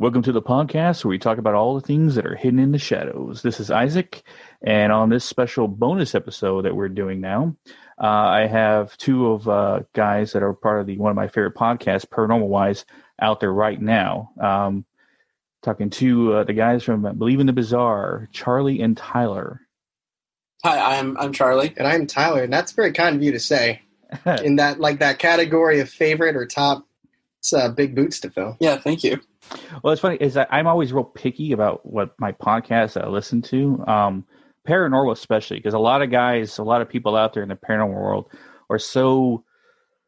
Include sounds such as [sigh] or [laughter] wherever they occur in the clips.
Welcome to the podcast where we talk about all the things that are hidden in the shadows. This is Isaac, and on this special bonus episode that we're doing now, uh, I have two of uh, guys that are part of the one of my favorite podcasts, Paranormal Wise, out there right now. Um, talking to uh, the guys from Believing the Bizarre, Charlie and Tyler. Hi, I'm I'm Charlie. And I'm Tyler, and that's very kind of you to say. [laughs] In that like that category of favorite or top, it's uh, big boots to fill. Yeah, thank you. Well, it's funny is that I'm always real picky about what my podcasts I listen to, um, paranormal especially, because a lot of guys, a lot of people out there in the paranormal world are so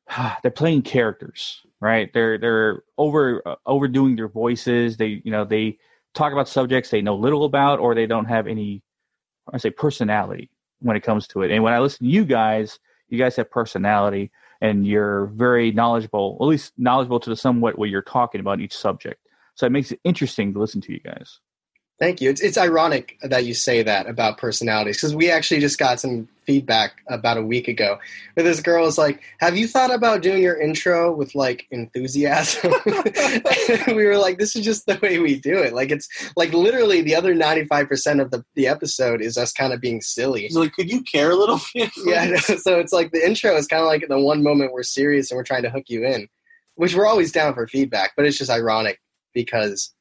[sighs] they're playing characters, right? They're they're over uh, overdoing their voices. They you know they talk about subjects they know little about, or they don't have any I say personality when it comes to it. And when I listen to you guys, you guys have personality and you're very knowledgeable, at least knowledgeable to the somewhat what you're talking about each subject. So it makes it interesting to listen to you guys. Thank you. It's it's ironic that you say that about personalities because we actually just got some feedback about a week ago where this girl was like, "Have you thought about doing your intro with like enthusiasm?" [laughs] we were like, "This is just the way we do it. Like it's like literally the other ninety five percent of the the episode is us kind of being silly." He's like, could you care a little bit? [laughs] yeah, so it's like the intro is kind of like the one moment we're serious and we're trying to hook you in, which we're always down for feedback, but it's just ironic because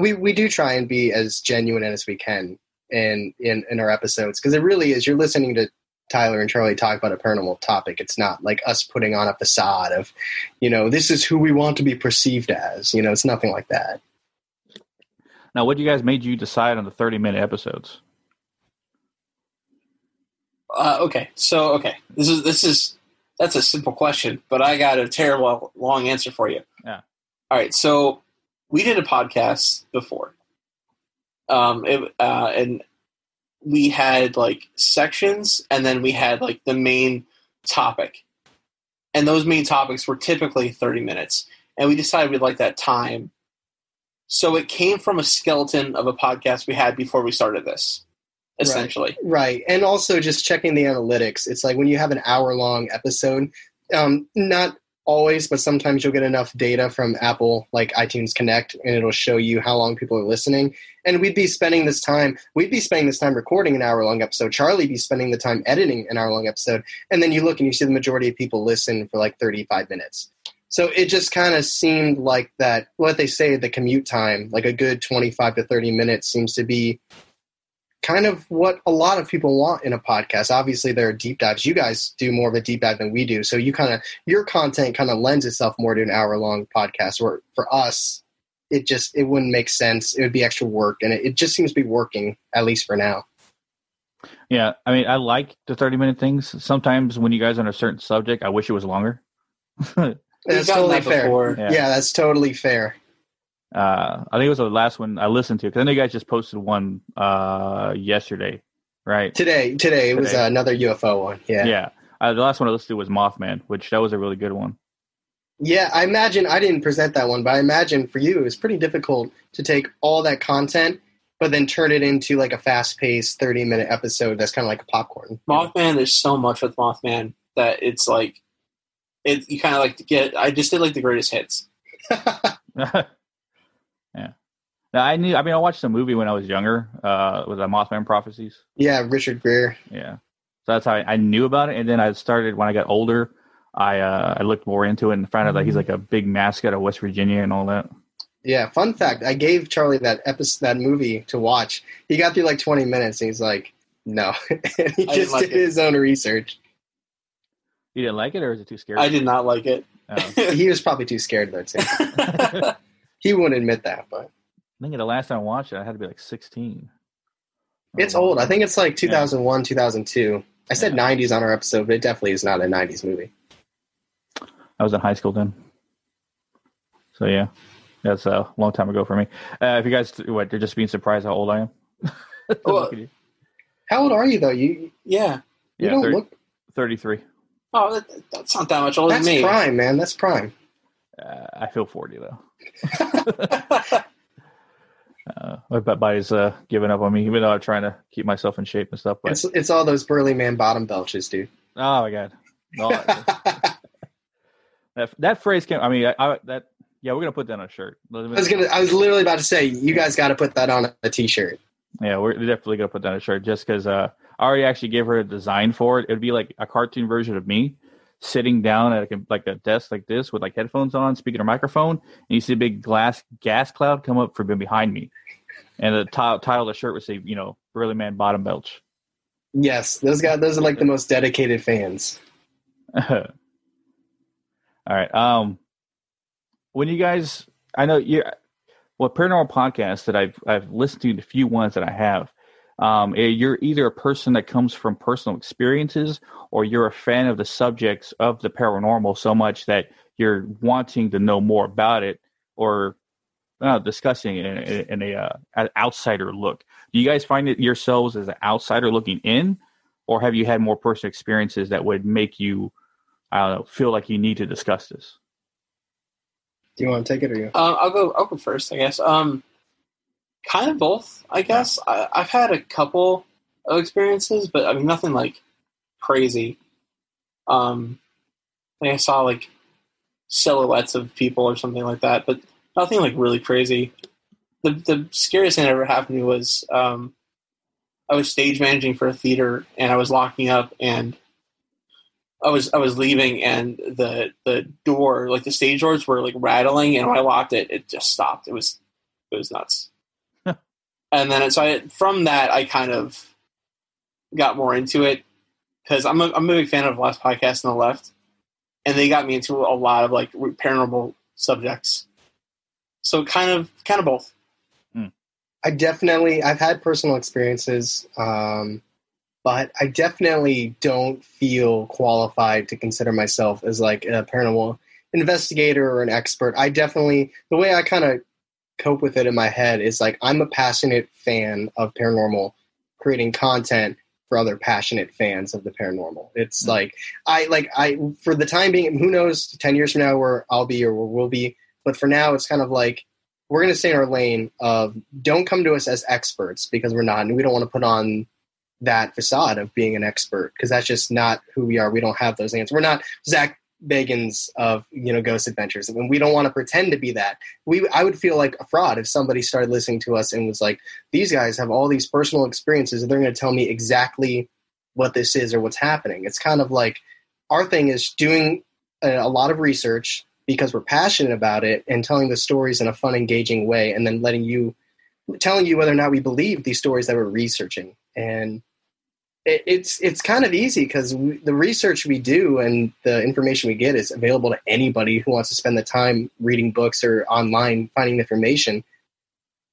we we do try and be as genuine as we can in in, in our episodes because it really is you're listening to Tyler and Charlie talk about a paranormal topic. It's not like us putting on a facade of, you know, this is who we want to be perceived as. You know, it's nothing like that. Now, what you guys made you decide on the 30 minute episodes? Uh, okay, so okay, this is this is that's a simple question, but I got a terrible long answer for you. Yeah. All right, so we did a podcast before, um, it, uh, and we had like sections, and then we had like the main topic, and those main topics were typically thirty minutes, and we decided we'd like that time. So it came from a skeleton of a podcast we had before we started this, essentially. Right. And also just checking the analytics. It's like when you have an hour long episode, um, not always, but sometimes you'll get enough data from Apple, like iTunes Connect, and it'll show you how long people are listening. And we'd be spending this time, we'd be spending this time recording an hour long episode. Charlie be spending the time editing an hour long episode. And then you look and you see the majority of people listen for like 35 minutes. So it just kind of seemed like that, what they say, the commute time, like a good 25 to 30 minutes seems to be kind of what a lot of people want in a podcast. Obviously, there are deep dives. You guys do more of a deep dive than we do, so you kind of your content kind of lends itself more to an hour long podcast. Where for us, it just it wouldn't make sense. It would be extra work, and it, it just seems to be working at least for now. Yeah, I mean, I like the 30 minute things. Sometimes when you guys are on a certain subject, I wish it was longer. [laughs] That's totally that fair. Yeah. Yeah. that's totally fair. Uh, I think it was the last one I listened to because I know you guys just posted one uh, yesterday, right? Today, today it was uh, another UFO one. Yeah. Yeah. Uh, the last one I listened to was Mothman, which that was a really good one. Yeah, I imagine I didn't present that one, but I imagine for you it was pretty difficult to take all that content, but then turn it into like a fast-paced thirty-minute episode that's kind of like a popcorn. Mothman, there's so much with Mothman that it's like, it you kind of like to get. I just did like the greatest hits. [laughs] yeah. Now I knew. I mean, I watched the movie when I was younger. Uh, with the Mothman prophecies. yeah, Richard Gere. Yeah. So that's how I, I knew about it, and then I started when I got older. I uh, I looked more into it and found out that he's like a big mascot of West Virginia and all that. Yeah, fun fact: I gave Charlie that episode, that movie to watch. He got through like twenty minutes, and he's like, "No," and [laughs] he didn't just like did it. his own research. You didn't like it, or is it too scary? I did not like it. Oh. He was probably too scared though. Too. [laughs] He wouldn't admit that, but I think the last time I watched it, I had to be like 16. it's Oh, old. I think it's like 2001, 2002. I said Yeah. 90s on our episode, but it definitely is not a 90s movie. I was in high school then. So yeah, that's a long time ago for me. Uh, if you guys, what, they're just being surprised how old I am. [laughs] Well, Look at you. How old are you though? You yeah. you Yeah, don't 30 look. 33. Oh, that, that's not that much older That's than me. prime, man. That's prime. Uh, I feel 40 though. [laughs] [laughs] Uh, my body's uh, giving up on me, even though I'm trying to keep myself in shape and stuff. But It's it's all those burly man bottom belches, dude. oh my god, no, [laughs] that that phrase came. I mean, I, I, that Yeah, we're gonna put that on a shirt. I was gonna. I was literally about to say you guys got to put that on a t-shirt. Yeah, we're definitely gonna put that on a shirt just because uh, I already actually gave her a design for it. It'd be like a cartoon version of me sitting down at a, like a desk like this with like headphones on, speaking to a microphone, and you see a big glass gas cloud come up from behind me, and the t- title of the shirt would say, you know, Burly Man Bottom Belch. Yes, those guys. Those are like the most dedicated fans. [laughs] All right. Um, when you guys, I know you, well, paranormal podcasts that I've I've listened to the few ones that I have. Um, eh, you're either a person that comes from personal experiences, or you're a fan of the subjects of the paranormal so much that you're wanting to know more about it, or uh, discussing it in, in, in a uh, an outsider look. Do you guys find it yourselves as an outsider looking in, or have you had more personal experiences that would make you, I don't know, feel like you need to discuss this? Do you want to take it or you? Um, I'll go. I'll go first, I guess. Um, kind of both, I guess. I, I've had a couple of experiences, but I mean nothing like crazy. Um, I think I saw like silhouettes of people or something like that, but nothing like really crazy. The the scariest thing that ever happened to me was um, I was stage managing for a theater and I was locking up and I was I was leaving and the the door like the stage doors were like rattling and when I locked it it just stopped. It was it was nuts. And then so I, from that I kind of got more into it because I'm a, I'm a big fan of Last Podcast on the Left, and they got me into a lot of like paranormal subjects. So kind of kind of both. I definitely I've had personal experiences, um, but I definitely don't feel qualified to consider myself as like a paranormal investigator or an expert. I definitely the way I kind of cope with it in my head is like I'm a passionate fan of paranormal, creating content for other passionate fans of the paranormal. It's mm-hmm. like I like I for the time being, who knows, ten years from now where I'll be or where we'll be. But for now, it's kind of like we're going to stay in our lane of don't come to us as experts because we're not, and we don't want to put on that facade of being an expert because that's just not who we are. We don't have those answers. We're not Zak Bagans of you know Ghost Adventures, and we don't want to pretend to be that. We I would feel like a fraud if somebody started listening to us and was like, "These guys have all these personal experiences, and they're going to tell me exactly what this is or what's happening." It's kind of like our thing is doing a, a lot of research because we're passionate about it and telling the stories in a fun, engaging way, and then letting you, telling you whether or not we believe these stories that we're researching. And it's it's kind of easy because the research we do and the information we get is available to anybody who wants to spend the time reading books or online finding information.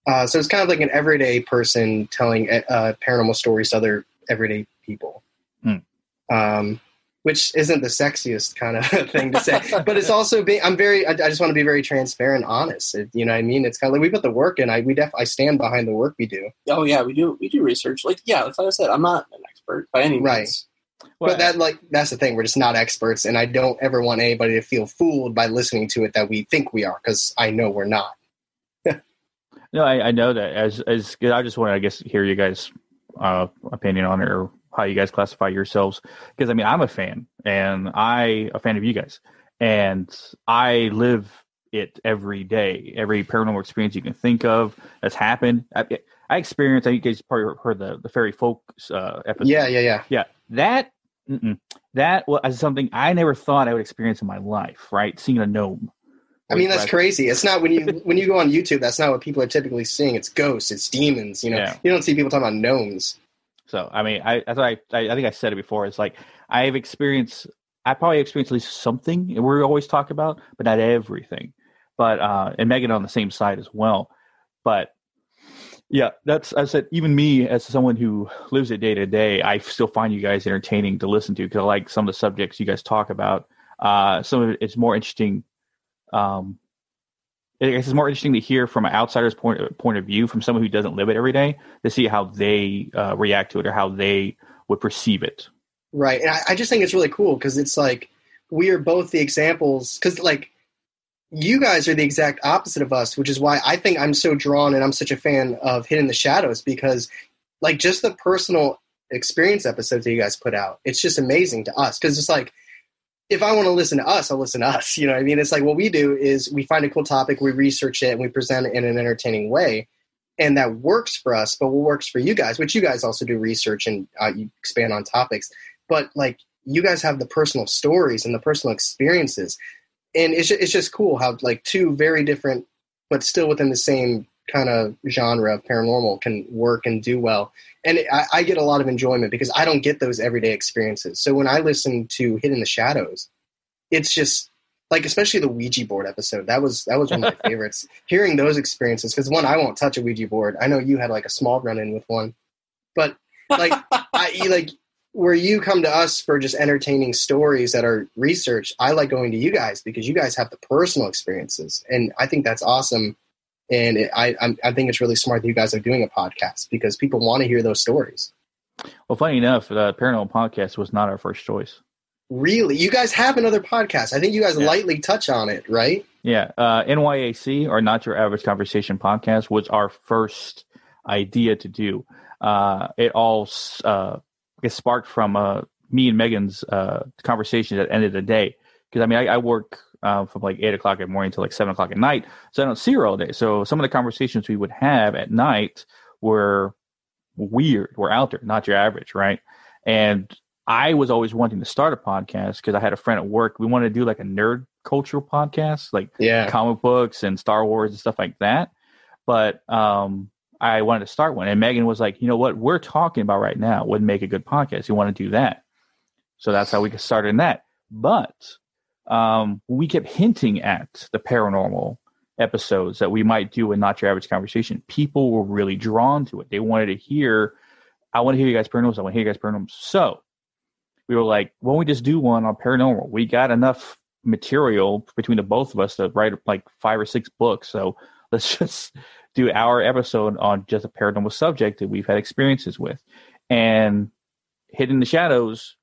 Uh, so it's kind of like an everyday person telling uh, paranormal stories to other everyday people. Hmm. Um, which isn't the sexiest kind of [laughs] thing to say, [laughs] but it's also being. I'm very. I, I just want to be very transparent, honest. It, you know, what I mean, it's kind of like we put the work in. I we def. I stand behind the work we do. Oh yeah, we do. We do research. Like yeah, like I said, I'm not an expert by any means. Right. Well, but that like that's the thing. We're just not experts, and I don't ever want anybody to feel fooled by listening to it that we think we are, because I know we're not. [laughs] no, I, I, know that. As as I just want to, I guess, hear you guys' uh, opinion on it, or how you guys classify yourselves because I mean I'm a fan and I a fan of you guys and I live it every day every paranormal experience you can think of that's happened I, I experienced I think you guys probably heard the the fairy folk uh, episode yeah yeah yeah yeah that that was something I never thought I would experience in my life right seeing a gnome I mean that's crazy. It's not when you [laughs] when you go on YouTube. That's not what people are typically seeing. It's ghosts. It's demons. You know, yeah. you don't see people talking about gnomes. So I mean, I that's I, I think I said it before. It's like I've experienced. I probably experienced at least something. We always talk about, but not everything. But uh, and Megan on the same side as well. But yeah, that's I said. Even me, as someone who lives it day to day, I still find you guys entertaining to listen to because I like some of the subjects you guys talk about. Uh, some of it, it's more interesting um, I guess it's more interesting to hear from an outsider's point point of view, from someone who doesn't live it every day, to see how they uh, react to it or how they would perceive it. Right, and I, I just think it's really cool because it's like we are both the examples. Because like you guys are the exact opposite of us, which is why I think I'm so drawn and I'm such a fan of Hidden the Shadows because like just the personal experience episodes that you guys put out, it's just amazing to us because it's like if I want to listen to us, I'll listen to us. [laughs] You know what I mean? It's like what we do is we find a cool topic, we research it, and we present it in an entertaining way. And that works for us, but what works for you guys, which you guys also do research and uh, you expand on topics. But like you guys have the personal stories and the personal experiences. And it's just, it's just cool how like two very different, but still within the same kind of genre of paranormal can work and do well. And I, I, get a lot of enjoyment because I don't get those everyday experiences. So when I listen to Hidden in the Shadows, it's just like especially the Ouija board episode. That was that was one of my [laughs] favorites. Hearing those experiences because one, I won't touch a Ouija board. I know you had like a small run in with one, but like I like where you come to us for just entertaining stories that are research. I like going to you guys because you guys have the personal experiences, and I think that's awesome and it, I I'm, I think it's really smart that you guys are doing a podcast because people want to hear those stories. Well, funny enough, the Paranormal Podcast was not our first choice. Really, you guys have another podcast. I think you guys yeah. lightly touch on it, right? Yeah, uh, NYAC or Not Your Average Conversation podcast was our first idea to do. Uh, it all uh, it sparked from uh, me and Megan's uh, conversation at the end of the day because I mean I, I work uh, from like eight o'clock in the morning to like seven o'clock at night. So I don't see her all day. So some of the conversations we would have at night were weird, were out there, not your average, right? And I was always wanting to start a podcast because I had a friend at work. We wanted to do like a nerd cultural podcast, like yeah. comic books and Star Wars and stuff like that. But um, I wanted to start one, and Megan was like, "You know what? We're talking about right now would make a good podcast. You want to do that?" So that's how we got started in that. But um, we kept hinting at the paranormal episodes that we might do in Not Your Average Conversation. People were really drawn to it. They wanted to hear, I want to hear you guys paranormal. I want to hear you guys paranormal. So we were like, why don't we just do one on paranormal? We got enough material between the both of us to write like five or six books. So [laughs] let's just do our episode on just a paranormal subject that we've had experiences with. And Hidden the Shadows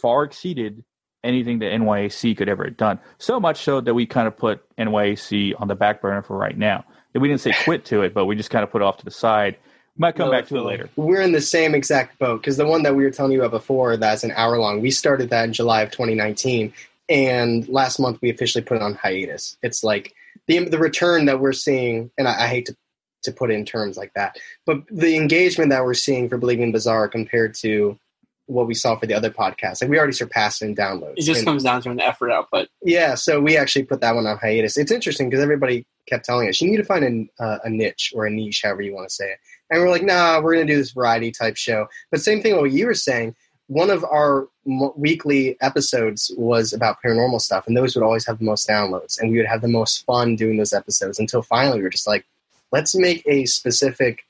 far exceeded anything that NYAC could ever have done. So much so that we kind of put NYAC on the back burner for right now. And we didn't say quit to it, but we just kind of put it off to the side. We might come no, back to it later. We're in the same exact boat because the one that we were telling you about before, that's an hour long, we started that in July of 2019. And last month we officially put it on hiatus. It's like the, the return that we're seeing, and I, I hate to to put in terms like that. But the engagement that we're seeing for Believing Bizarre compared to what we saw for the other podcast. Like we already surpassed in downloads. It just and, comes down to an effort output. Yeah, so we actually put that one on hiatus. It's interesting because everybody kept telling us you need to find a, uh, a niche or a niche, however you want to say it. And we're like, nah, we're going to do this variety type show. But same thing what you were saying. One of our weekly episodes was about paranormal stuff, and those would always have the most downloads, and we would have the most fun doing those episodes. Until finally, we were just like, let's make a specific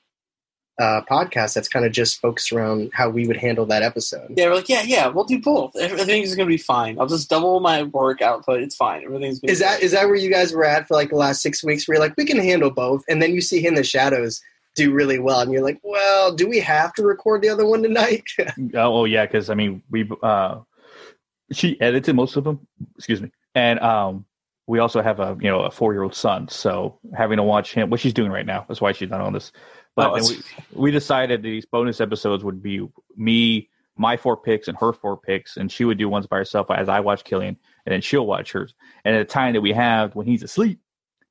uh, podcast that's kind of just focused around how we would handle that episode. Yeah, we're like, yeah, yeah, we'll do both. Everything's gonna be fine. I'll just double my work output. It's fine. Everything's. Is that is that where you guys were at for like the last six weeks? Where you're like, we can handle both, and then you see in the shadows do really well, and you're like, well, do we have to record the other one tonight? [laughs] oh, yeah, because I mean, we uh, she edited most of them. Excuse me, and um, we also have a you know a four year old son, so having to watch him, what she's doing right now. That's why she's not on this. But oh, we, we decided these bonus episodes would be me, my four picks, and her four picks, and she would do ones by herself as I watch Killian, and then she'll watch hers. And at the time that we have when he's asleep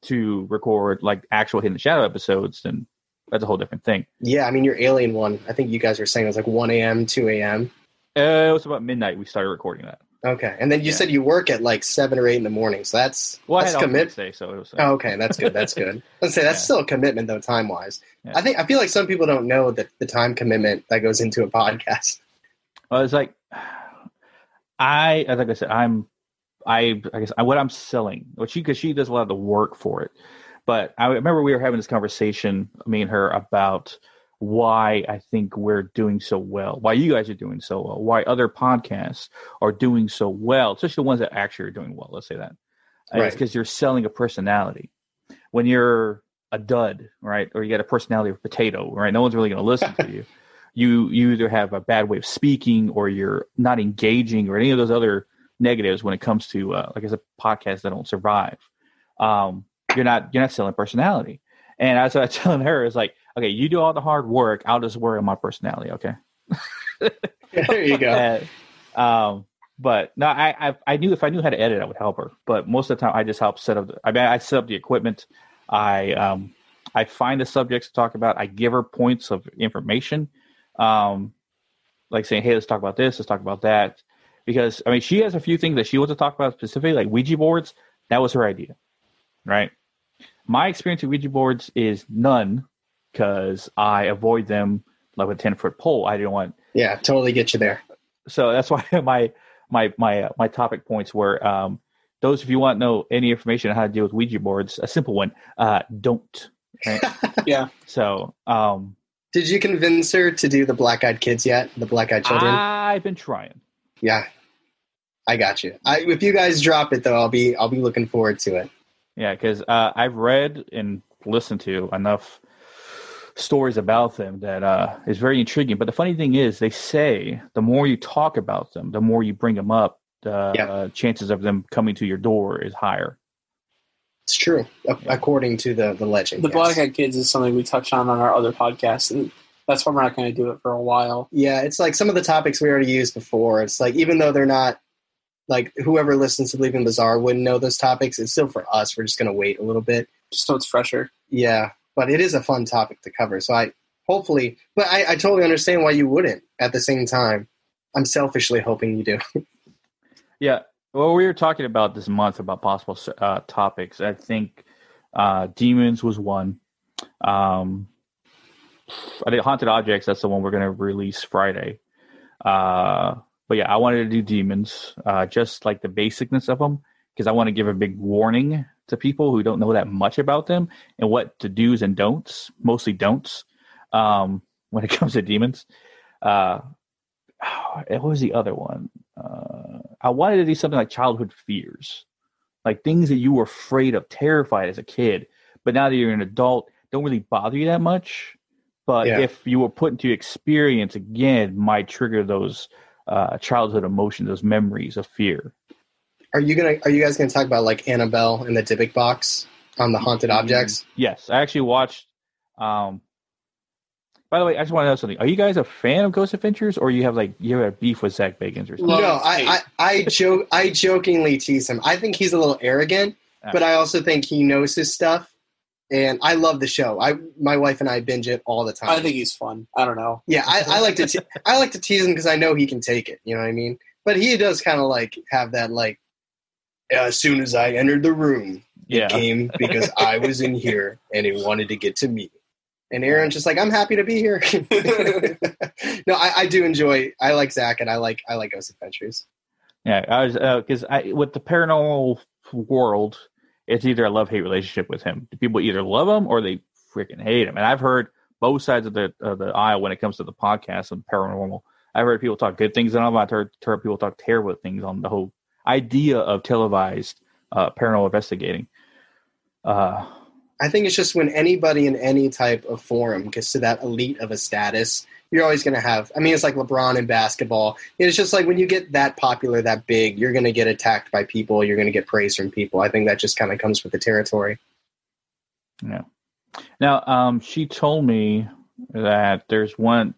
to record like actual Hidden Shadow episodes, then that's a whole different thing. Yeah, I mean your Alien one, I think you guys were saying it was like one a.m., two a.m. Uh, it was about midnight. We started recording that. Okay, and then you yeah. said you work at like seven or eight in the morning, so that's well, that's commitment. So it was. Uh, oh, okay, that's good. That's good. [laughs] Let's say that's yeah. still a commitment though, time wise. Yeah. I think I feel like some people don't know that the time commitment that goes into a podcast. [laughs] Well, it's like I, like I said, I'm, I, I guess what I'm selling, what she because she does a lot of the work for it. But I remember we were having this conversation, me and her, about why I think we're doing so well, why you guys are doing so well, why other podcasts are doing so well, especially the ones that actually are doing well. Let's say that. Right. It's because you're selling a personality. When you're a dud, right, or you got a personality of potato, right, no one's really going to listen to you. [laughs] You you either have a bad way of speaking, or you're not engaging, or any of those other negatives when it comes to uh, like as a podcast that don't survive. Um, you're not you're not selling personality. And that's what I'm [laughs] telling her is like okay, you do all the hard work. I'll just worry on my personality. Okay. [laughs] there you go. And, um, but no, I, I I knew if I knew how to edit, I would help her. But most of the time, I just help set up. The, I mean, I set up the equipment. I um I find the subjects to talk about. I give her points of information, um, like saying, "Hey, let's talk about this. Let's talk about that." Because I mean, she has a few things that she wants to talk about specifically, like Ouija boards. That was her idea, right? My experience with Ouija boards is none, because I avoid them like with a ten foot pole. I didn't want Yeah, totally get you there. so that's [laughs] why my my my uh, my topic points were um, those if you want to know any information on how to deal with Ouija boards, a simple one, uh, don't. Right? [laughs] Yeah. So um, Did you convince her to do the Black Eyed Kids yet? The Black Eyed Children? I've been trying. yeah, I got you. I, if you guys drop it though, I'll be I'll be looking forward to it. Yeah, because uh, I've read and listened to enough stories about them that uh, is very intriguing. But the funny thing is, they say the more you talk about them, the more you bring them up, the Yeah. uh, chances of them coming to your door is higher. It's true, a- according to the the legend. The yes. Black Eyed Kids is something we touched on on our other podcast, and that's why we're not going to do it for a while. Yeah, it's like some of the topics we already used before. It's like even though they're not like whoever listens to Believing Bizarre wouldn't know those topics, it's still for us. We're just gonna wait a little bit. Just so it's fresher. Yeah, but it is a fun topic to cover. So I hopefully, but I, I totally understand why you wouldn't. At the same time, I'm selfishly hoping you do. [laughs] Yeah. Well, we were talking about this month about possible uh, topics. I think uh, demons was one. Um, I think haunted objects. That's the one we're going to release Friday. Uh, but yeah, I wanted to do demons, uh, just like the basicness of them, because I want to give a big warning to people who don't know that much about them and what to do's and don'ts, mostly don'ts, um, [laughs] when it comes to demons. Uh, [sighs] what was the other one? Uh, I wanted to do something like childhood fears, like things that you were afraid of, terrified as a kid, but now that you're an adult, don't really bother you that much. But Yeah. if you were put into experience again, might trigger those uh, childhood emotions, those memories of fear. Are you gonna? Are you guys gonna talk about like Annabelle and the Dybbuk box on the haunted objects? Yes, I actually watched. Um, by the way, I just want to know something. Are you guys a fan of Ghost Adventures, or you have like you have a beef with Zak Bagans or something? No, I. I, I [laughs] joke. I jokingly tease him. I think he's a little arrogant, but I also think he knows his stuff. And I love the show. I, my wife and I binge it all the time. I think he's fun. I don't know. yeah, I, I like to, te- I like to tease him because I know he can take it. You know what I mean? But he does kind of like have that like. As soon as I entered the room, yeah, it came [laughs] because I was in here and it wanted to get to me. And Aaron's just like, I'm happy to be here. [laughs] no, I, I do enjoy. I like Zak, and I like I like Ghost Adventures. Yeah, I was uh, because I with the paranormal world, it's either a love hate relationship with him. People either love him or they freaking hate him. And I've heard both sides of the of the aisle when it comes to the podcast and paranormal. I've heard people talk good things them. I've heard, heard people talk terrible things on the whole idea of televised uh, paranormal investigating. Uh, I think it's just when anybody in any type of forum gets to that elite of a status, you're always going to have. I mean, it's like LeBron in basketball. It's just like when you get that popular, that big, you're going to get attacked by people. You're going to get praise from people. I think that just kind of comes with the territory. Yeah. Now, um, she told me that there's one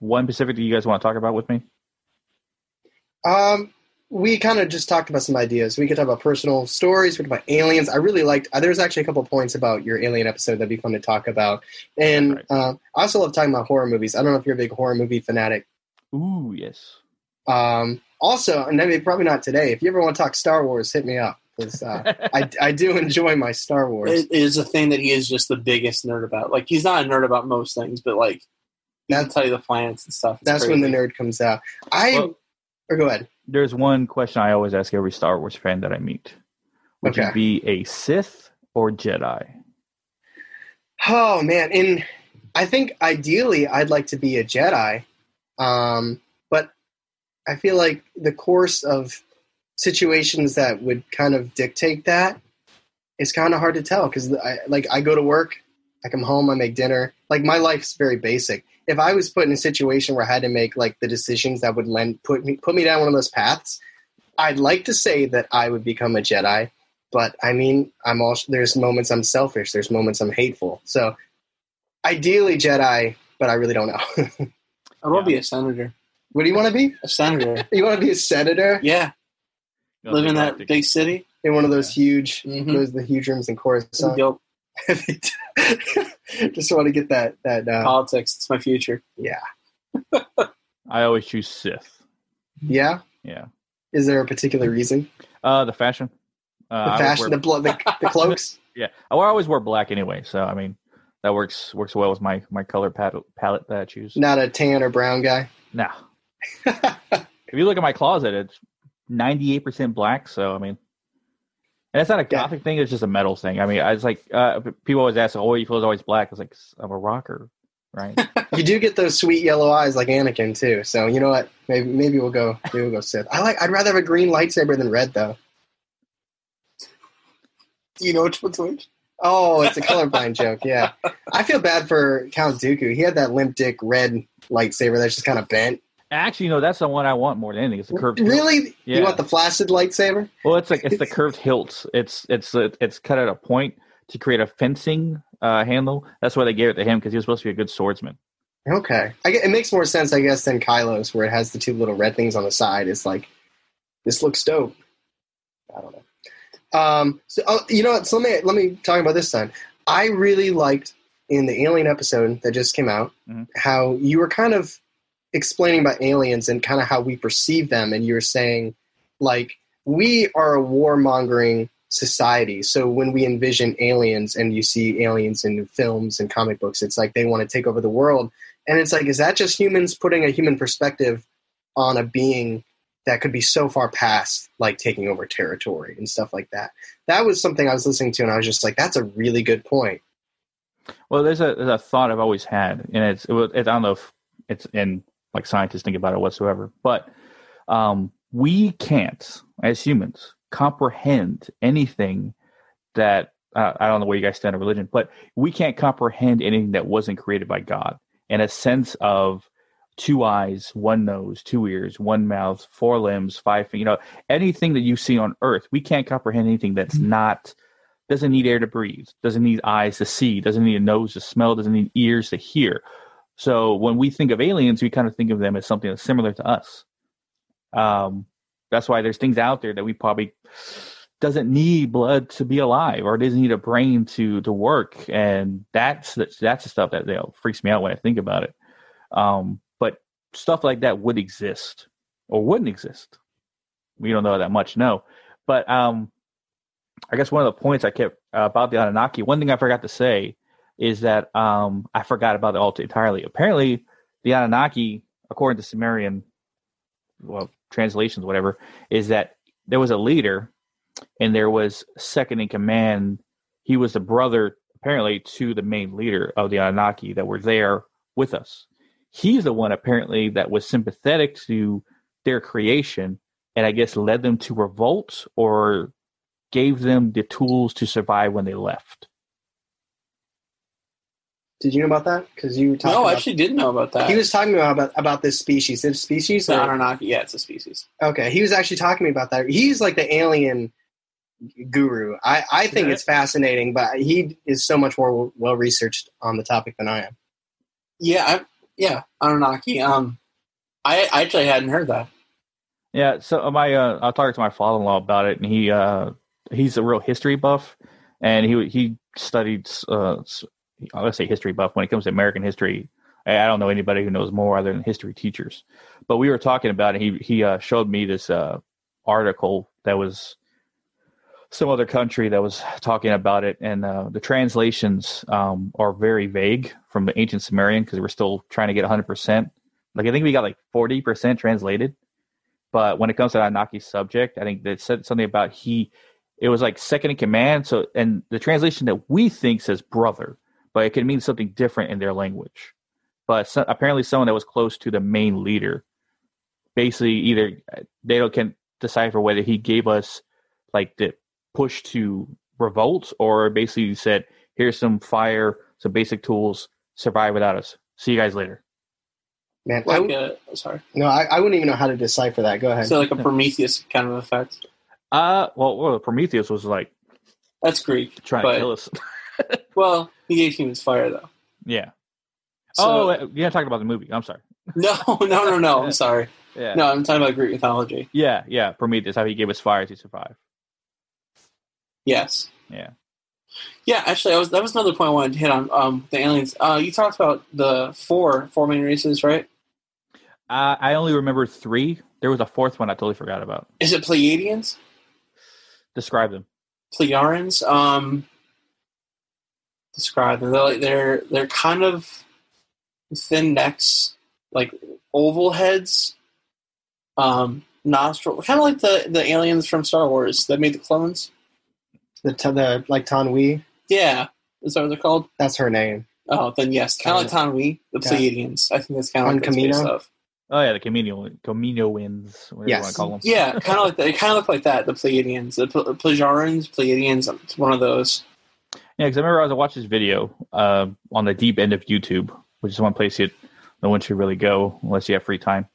one specific that you guys want to talk about with me. Um, we kind of just talked about some ideas. We could talk about personal stories. We could talk about aliens. I really liked. Uh, there's actually a couple points about your alien episode that'd be fun to talk about. And Right. uh, I also love talking about horror movies. I don't know if you're a big horror movie fanatic. Ooh, yes. Um, also, and maybe probably not today. If you ever want to talk Star Wars, hit me up. 'cause, uh, I, [laughs] I do enjoy my Star Wars. It is a thing that he is just the biggest nerd about. Like he's not a nerd about most things, but like That's- how you the planets and stuff. It's That's when the nerd comes out. I Well- or go ahead. There's one question I always ask every Star Wars fan that I meet. Would Okay. you be a Sith or Jedi? Oh man, and I think ideally I'd like to be a Jedi, um, but I feel like the course of situations that would kind of dictate that is kind of hard to tell because I like I go to work, I come home, I make dinner. Like my life's very basic. If I was put in a situation where I had to make like the decisions that would lend put me put me down one of those paths, I'd like to say that I would become a Jedi. But I mean, I'm also there's moments I'm selfish. There's moments I'm hateful. So ideally Jedi, but I really don't know. [laughs] I will be a senator. What do you want to be? A senator. [laughs] You want to be a senator Yeah, No, live in that big city. in one of those huge, Mhm. those the huge rooms in Coruscant. Yo, [laughs] Just want to get that that. Uh, politics. It's my future. Yeah. [laughs] I always choose Sith. yeah. Yeah. Is there a particular reason? Uh, the fashion. Uh, The fashion, wear- the, blo- the the [laughs] cloaks. yeah, I always wear black anyway, so I mean that works works well with my my color palette palette that I choose. Not a tan or brown guy. No. if you look at my closet, it's ninety eight percent black. So I mean, and it's not a Yeah. gothic thing; it's just a metal thing. I mean, I was like, uh, people always ask, "Oh, your clothes always black?" I was like, "I'm a rocker, right?" [laughs] you do get those sweet yellow eyes like Anakin too. So you know what? Maybe maybe we'll go maybe we'll go Sith. I like. I'd rather have a green lightsaber than red though. Do you know which one's which? Oh, it's a colorblind joke. Yeah, I feel bad for Count Dooku. He had that limp dick red lightsaber that's just kind of bent. Actually, no, that's the one I want more than anything. It's the curved. hilt. Really? Yeah. You want the flaccid lightsaber? Well, it's like it's the [laughs] curved hilt. It's it's it's cut at a point to create a fencing uh, handle. That's why they gave it to him because he was supposed to be a good swordsman. Okay, I get, it makes more sense, I guess, than Kylo's, where it has the two little red things on the side. It's like this looks dope. I don't know. Um, so oh, you know what? So let me let me talk about this then. I really liked in the Alien episode that just came out Mhm. how you were kind of explaining about aliens and kind of how we perceive them, and you were saying like we are a warmongering society. So when we envision aliens and you see aliens in films and comic books, it's like they want to take over the world. And it's like, is that just humans putting a human perspective on a being that could be so far past like taking over territory and stuff like that? That was something I was listening to, and I was just like, that's a really good point. Well, there's a there's a thought I've always had, and it's it, I don't know if it's in like scientists think about it whatsoever, but um, we can't as humans comprehend anything that uh, I don't know where you guys stand on religion, but we can't comprehend anything that wasn't created by God And a sense of two eyes, one nose, two ears, one mouth, four limbs, five feet. You know, anything that you see on Earth, we can't comprehend anything that's not doesn't need air to breathe, doesn't need eyes to see, doesn't need a nose to smell, doesn't need ears to hear. So when we think of aliens, we kind of think of them as something that's similar to us. Um, that's why there's things out there that we probably doesn't need blood to be alive or doesn't need a brain to to work, and that's the, that's the stuff that you know, freaks me out when I think about it. Um, but stuff like that would exist or wouldn't exist. We don't know that much, no. But um, I guess one of the points I kept uh, about the Anunnaki, one thing I forgot to say is that um, I forgot about it all entirely. Apparently, the Anunnaki, according to Sumerian, well, translations, whatever, is that there was a leader and there was second in command. He was the brother, apparently, to the main leader of the Anunnaki that were there with us. He's the one, apparently, that was sympathetic to their creation and I guess led them to revolt or gave them the tools to survive when they left. Did you know about that? Because you were talking. No, I actually didn't know about that. he was talking about, about about this species. This species. the or- Anunnaki. Yeah, it's a species. Okay, he was actually talking to me about that. He's like the alien guru. I, I think Yeah. it's fascinating, but he is so much more well researched on the topic than I am. Yeah, I, yeah, Anunnaki. Um, I, I actually hadn't heard that. Yeah, so my uh, I talked to my father-in-law about it, and he uh, he's a real history buff, and he he studied uh, s- I'm gonna say history buff when it comes to American history. I I don't know anybody who knows more other than history teachers. But we were talking about it. He he uh, showed me this uh, article that was some other country that was talking about it, and uh, the translations um, are very vague from the ancient Sumerian because we're still trying to get 100. percent Like I think we got like 40 percent translated. But when it comes to Anunnaki subject, I think they said something about he. It was like second in command. So, and the translation that we think says brother, but it could mean something different in their language. But so, apparently, someone that was close to the main leader, basically, either they don't can decipher whether he gave us like the push to revolt, or basically said, "Here's some fire, some basic tools, survive without us. See you guys later." Man, I, Like, w- uh, sorry. no, I, I wouldn't even know how to decipher that. Go ahead. So like a Prometheus kind of effect. Uh, well, well Prometheus was like That's Greek. trying But- to kill us. [laughs] Well, he gave humans fire though. yeah. So, oh, you're not talking about the movie. I'm sorry. [laughs] No, no, no, no. I'm sorry. [laughs] Yeah. No, I'm talking about Greek mythology. Yeah, yeah. Prometheus, how he gave us fire to survive. Yes. Yeah. Yeah, actually, I was that was another point I wanted to hit on. Um, the aliens. Uh, you talked about the four four main races, right? Uh, I only remember three. There was a fourth one I totally forgot about. Is it Pleiadians, Describe them. Pleiarans? Um, describe them. They're like they're they're kind of thin necks, like oval heads, um, nostril, kind of like the the aliens from Star Wars that made the clones. The, t- the like Taun We, Yeah, is that what they're called? that's her name. Oh, then yes, kind of like Taun We, the Yeah. Pleiadians. I think that's kind of On like Kamino? off. Oh yeah, the Kamino Camino winds. Whatever you Yes. want to call them. Yeah, kind of like they kind of look like that. The Pleiadians, the Ple- Plejarans, Pleiadians. It's one of those. Yeah, because I remember I was watching this video uh, on the deep end of YouTube, which is one place you no one should really go unless you have free time.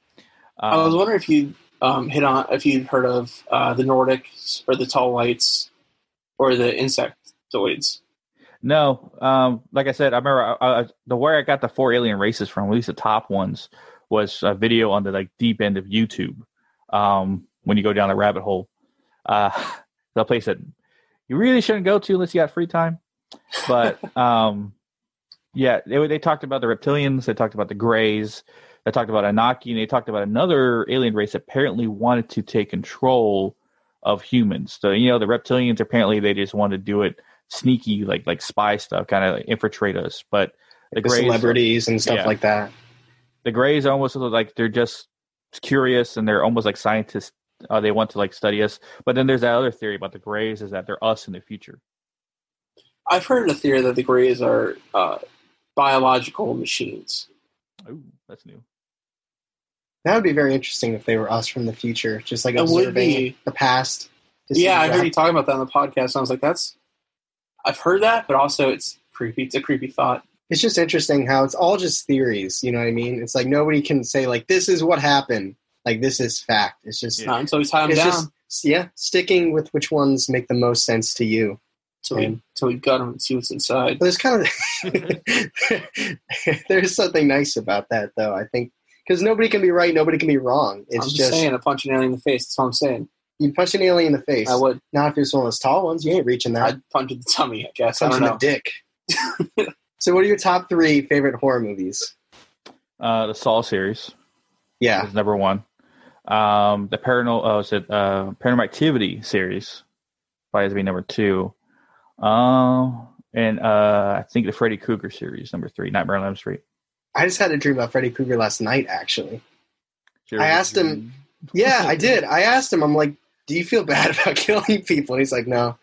I was Um, wondering if you um, hit on if you'd heard of uh, the Nordics or the Tall Whites or the Insectoids. no, um, like I said, I remember I, I, the where I got the four alien races from, at least the top ones, was a video on the like deep end of YouTube. Um, when you go down the rabbit hole, uh, [laughs] the place that you really shouldn't go to unless you got free time. But um, yeah, they they talked about the reptilians. They talked about the Greys. They talked about Anaki, and they talked about another alien race apparently wanted to take control of humans. So you know, the reptilians apparently they just want to do it sneaky, like like spy stuff, kind of infiltrate us. But the The Greys, celebrities and stuff yeah. like that. the Greys almost look like they're just curious and they're almost like scientists. Uh, they want to like study us. But then there's that other theory about the Greys is that they're us in the future. I've heard a theory that the Greys are uh, biological machines. Ooh, that's new. That would be very interesting if they were us from the future, just like It would observing be. the past. Yeah, I what heard you talking about that on the podcast. And I was like, that's. I've heard that, but also it's creepy. It's a creepy thought. it's just interesting how it's all just theories. You know what I mean? It's like nobody can say like this is what happened. Like this is fact. It's just Yeah. Not until we tie them it's down. just yeah, sticking with which ones make the most sense to you. Until we, until we gut them and see what's inside. But there's kind of [laughs] there's something nice about that though. I think because nobody can be right, nobody can be wrong. It's I'm just, just, saying, I punch an alien in the face. That's all I'm saying. you punch an alien in the face. I would. Not if it's one of those tall ones. You ain't reaching that. I'd punch in the tummy. I guess. I punch don't in know. the dick. [laughs] so, what are your top three favorite horror movies? Uh, the Saw series Yeah, is number one. Um, the Paranormal, oh, is it uh, Paranormal Activity series probably has to be number two. Uh, and uh, I think the Freddy Krueger series number three, Nightmare on Elm Street. I just had a dream about Freddy Krueger last night. Actually, I asked him- yeah, I did. I asked him. I'm like, "Do you feel bad [laughs] about killing people?" And he's like, "No,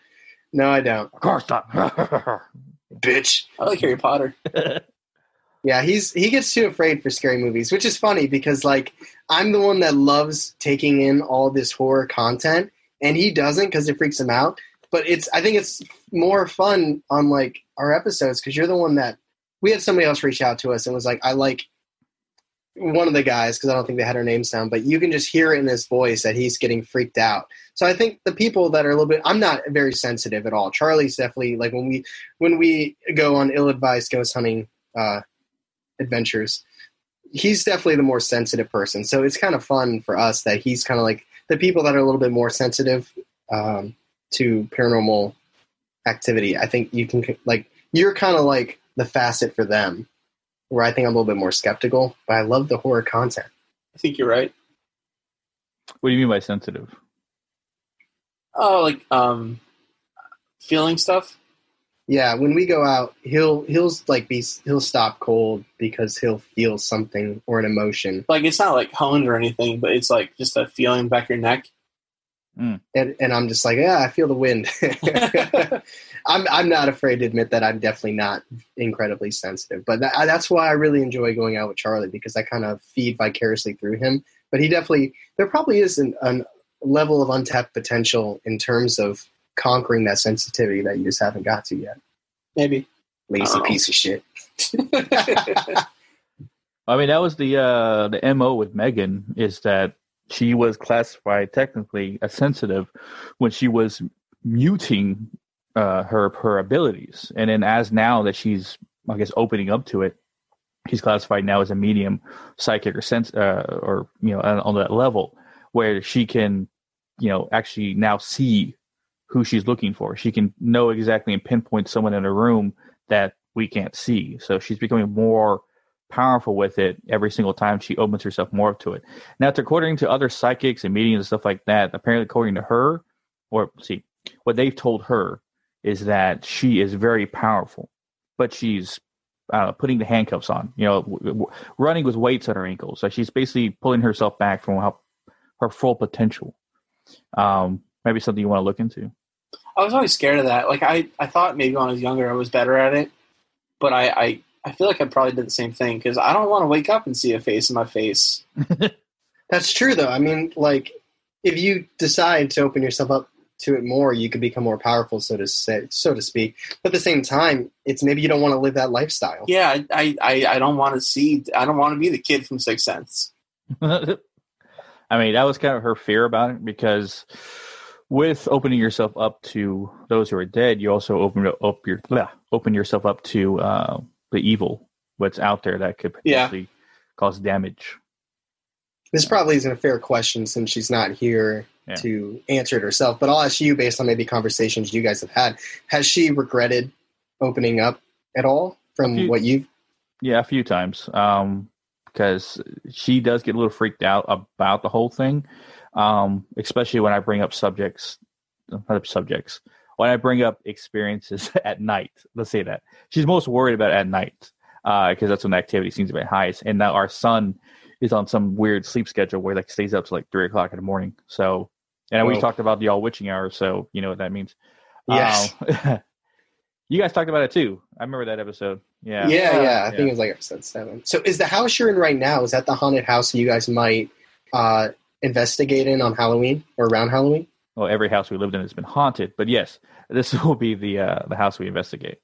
no, I don't, Of course not. [laughs] bitch." I like Harry Potter. [laughs] Yeah, he's he gets too afraid for scary movies, which is funny because like I'm the one that loves taking in all this horror content, and he doesn't because it freaks him out. But it's I think it's more fun on like our episodes because you're the one that we had somebody else reach out to us and was like, I like one of the guys because I don't think they had our names down, but you can just hear it in his voice that he's getting freaked out. So I think the people that are a little bit, I'm not very sensitive at all. Charlie's definitely like when we when we go on ill-advised ghost hunting uh, adventures, he's definitely the more sensitive person. So it's kind of fun for us that he's kind of like the people that are a little bit more sensitive um, to paranormal activity. I think you can like you're kind of like the facet for them, where I think I'm a little bit more skeptical. But I love the horror content. I think you're right. what do you mean by sensitive? Oh, like um, feeling stuff. Yeah, when we go out, he'll he'll like be he'll stop cold because he'll feel something or an emotion, Like it's not like honed or anything, but it's like just a feeling back your neck. And and I'm just like, yeah, I feel the wind. [laughs] [laughs] I'm I'm not afraid to admit that I'm definitely not incredibly sensitive, but that, that's why I really enjoy going out with Charlie because I kind of feed vicariously through him. But he definitely there probably is an, an level of untapped potential in terms of conquering that sensitivity that you just haven't got to yet. Maybe. Lazy piece of shit. [laughs] I mean, that was the uh, the mo with Megan is that she was classified technically as sensitive when she was muting uh, her her abilities, and then as now that she's I guess opening up to it, She's classified now as a medium psychic or sense, uh, or you know, on, on that level where she can, you know, actually now see who she's looking for. She can know exactly and pinpoint someone in a room that we can't see. So she's becoming more powerful with it every single time she opens herself more up to it. Now, according to other psychics and mediums and stuff like that, apparently according to her, or see, what they've told her is that she is very powerful, but she's uh, putting the handcuffs on, you know, w- w- running with weights on her ankles. Like she's basically pulling herself back from how, her full potential. Um, maybe something you want to look into. I was always scared of that. Like I, I thought maybe when I was younger I was better at it, but I, I, I feel like I probably did the same thing because I don't want to wake up and see a face in my face. [laughs] That's true, though. I mean, like, if you decide to open yourself up to it more, you could become more powerful, so to say, so to speak. But at the same time, it's maybe you don't want to live that lifestyle. Yeah, I, I, I don't want to see. I don't want to be the kid from Sixth Sense. [laughs] I mean, that was kind of her fear about it because with opening yourself up to those who are dead, you also open up your blah, open yourself up to uh, the evil what's out there that could Yeah. potentially cause damage. This probably isn't a fair question since she's not here Yeah. to answer it herself. But I'll ask you, based on maybe conversations you guys have had, has she regretted opening up at all from few- what you've? Yeah, a few times. Um, because she does get a little freaked out about the whole thing. Um, especially when I bring up subjects, not subjects, when I bring up experiences [laughs] at night. Let's say that she's most worried about at night because that's when the activity seems to be highest. And now our son is on some weird sleep schedule where like stays up to like three o'clock in the morning. So, and we talked about the all witching hour, so you know what that means. Yes. Um, [laughs] you guys talked about it too. I remember that episode. Yeah. Yeah, yeah. I Yeah. think it was like episode seven. So, is the house you're in right now? Is that the haunted house you guys might uh, investigate in on Halloween or around Halloween? Well, every house we lived in has been haunted, but yes, this [laughs] will be the uh, the house we investigate.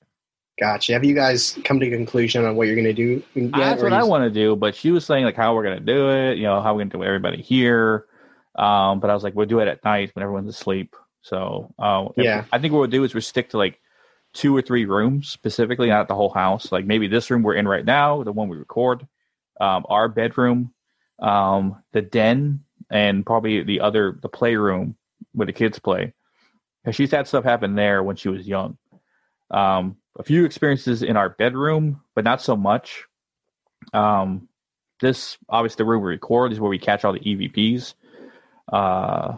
Gotcha. Have you guys come to a conclusion on what you're going to do? Yet, That's what I want to do, but she was saying like how we're gonna do it, you know, how we're gonna do it, everybody here. Um, but I was like, we'll do it at night when everyone's asleep. So uh, Yeah. I think what we'll do is we will stick to like two or three rooms specifically, not the whole house. Like maybe this room we're in right now, the one we record, um, our bedroom, um, the den, and probably the other the playroom where the kids play. 'Cause she's had stuff happen there when she was young. Um, a few experiences in our bedroom, but not so much. Um, this obviously the room we record is where we catch all the EVPs. Uh,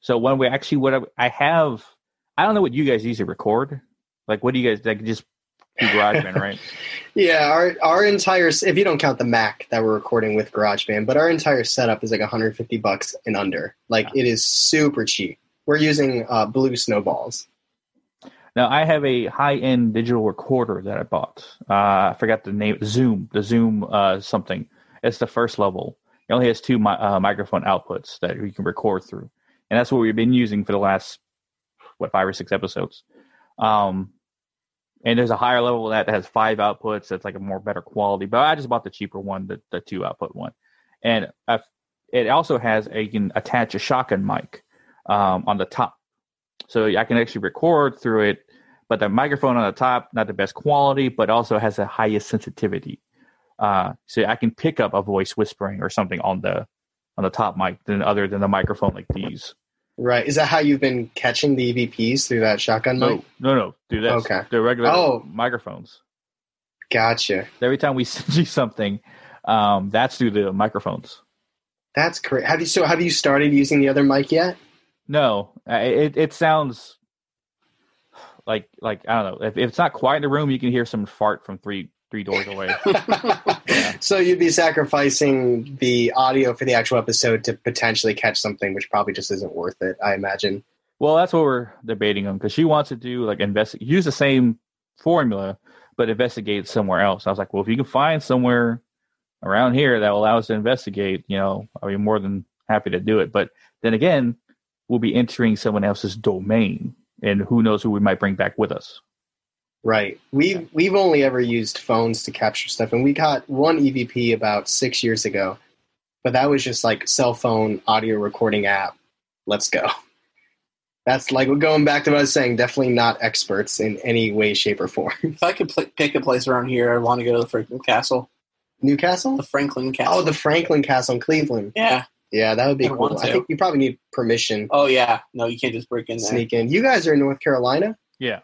so when we actually what I, I have, I don't know what you guys usually record. Like, what do you guys like? Just GarageBand, right? [laughs] Yeah, our our entire if you don't count the Mac that we're recording with GarageBand, but our entire setup is like 150 bucks and under. Like it is super cheap. We're using uh, blue snowballs. Now I have a high-end digital recorder that I bought. Uh, I forgot the name. Zoom, the Zoom uh, something. It's the first level. It only has two mi- uh, microphone outputs that you can record through, and that's what we've been using for the last what five or six episodes. Um, and there's a higher level of that that has five outputs. That's like a more better quality. But I just bought the cheaper one, the, the two output one, and I've, it also has a you can attach a shotgun mic um, on the top, so I can actually record through it. But the microphone on the top, not the best quality, but also has the highest sensitivity. Uh, so I can pick up a voice whispering or something on the on the top mic than other than the microphone like these. Right? Is that how you've been catching the EVPs through that shotgun No, mic? no, no. Do that. Okay. The regular Oh. microphones. Gotcha. Every time we [laughs] send you something, um, that's through the microphones. That's great. Have you so have you started using the other mic yet? No, it it sounds like like I don't know. If, if it's not quiet in the room, you can hear some fart from three three doors [laughs] away. So you'd be sacrificing the audio for the actual episode to potentially catch something, which probably just isn't worth it. I imagine. Well, that's what we're debating on because she wants to do like investigate, use the same formula, but investigate somewhere else. I was like, well, if you can find somewhere around here that will allow us to investigate, you know, I'll be more than happy to do it. But then again, we'll be entering someone else's domain, and who knows who we might bring back with us. Right. We've we've only ever used phones to capture stuff, and we got one EVP about six years ago, but that was just like cell phone audio recording app. Let's go. That's like going back to what I was saying. Definitely not experts in any way, shape, or form. If I could pl- pick a place around here, I want to go to the Franklin castle. Newcastle? the Franklin Castle. Oh, the Franklin Castle in Cleveland. yeah. Yeah, that would be I cool. I think you probably need permission Oh yeah. No, you can't just break in there. sneak in. You guys are in North Carolina? Yeah.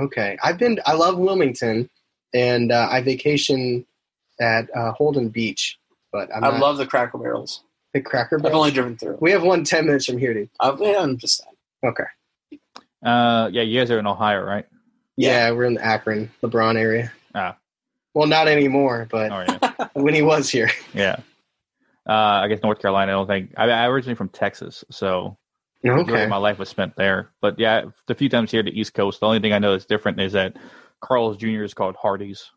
Okay. I've been, I love Wilmington, and uh, I vacation at uh, Holden Beach, but I'm I not love the Cracker Barrels. the Cracker Barrels. I've only driven through. We have one 10 minutes from here, dude. I've, yeah, I'm just saying. Okay. Uh, yeah, you guys are in Ohio, right? Yeah, we're in the Akron, LeBron area. Ah. Well, not anymore, but Oh yeah, [laughs] when he was here. yeah. Uh, I guess North Carolina. I don't think I, I originally from Texas, so really Okay. my life was spent there. But yeah, the few times here to East Coast, the only thing I know that's different is that Carl's Jr. is called Hardee's.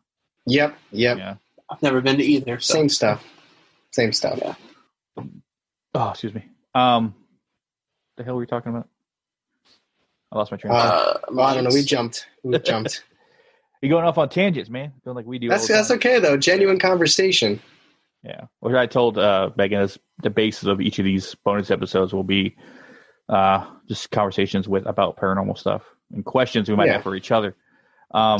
Yep, yep. Yeah. I've never been to either. So. Same stuff. Same stuff. Yeah. Oh, excuse me. Um, the hell were you talking about? I lost my train. of thought. Uh, Uh, Well, I don't know. We jumped. We [laughs] jumped. You're going off on tangents, man. Feeling like we do. that's that's okay though. Genuine conversation. Yeah. Which I told uh, Megan is the basis of each of these bonus episodes will be uh, just conversations with about paranormal stuff and questions we might Yeah. have for each other. Um,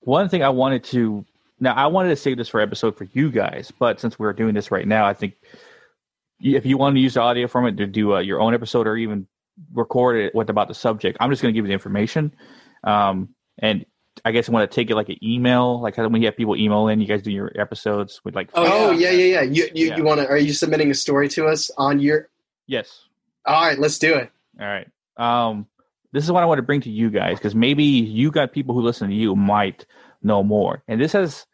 one thing I wanted to now I wanted to save this for episode for you guys, but since we're doing this right now, I think if you want to use the audio from it to do uh, your own episode or even record it with about the subject, I'm just going to give you the information. Um, and I guess I want to take it like an email, like how when you have people email in, you guys do your episodes with like, Oh, yeah. yeah, yeah. You you, Yeah. you want to? Are you submitting a story to us on your? yes, All right, let's do it. all right. Um, this is what I want to bring to you guys because maybe you got people who listen to you might know more, and this has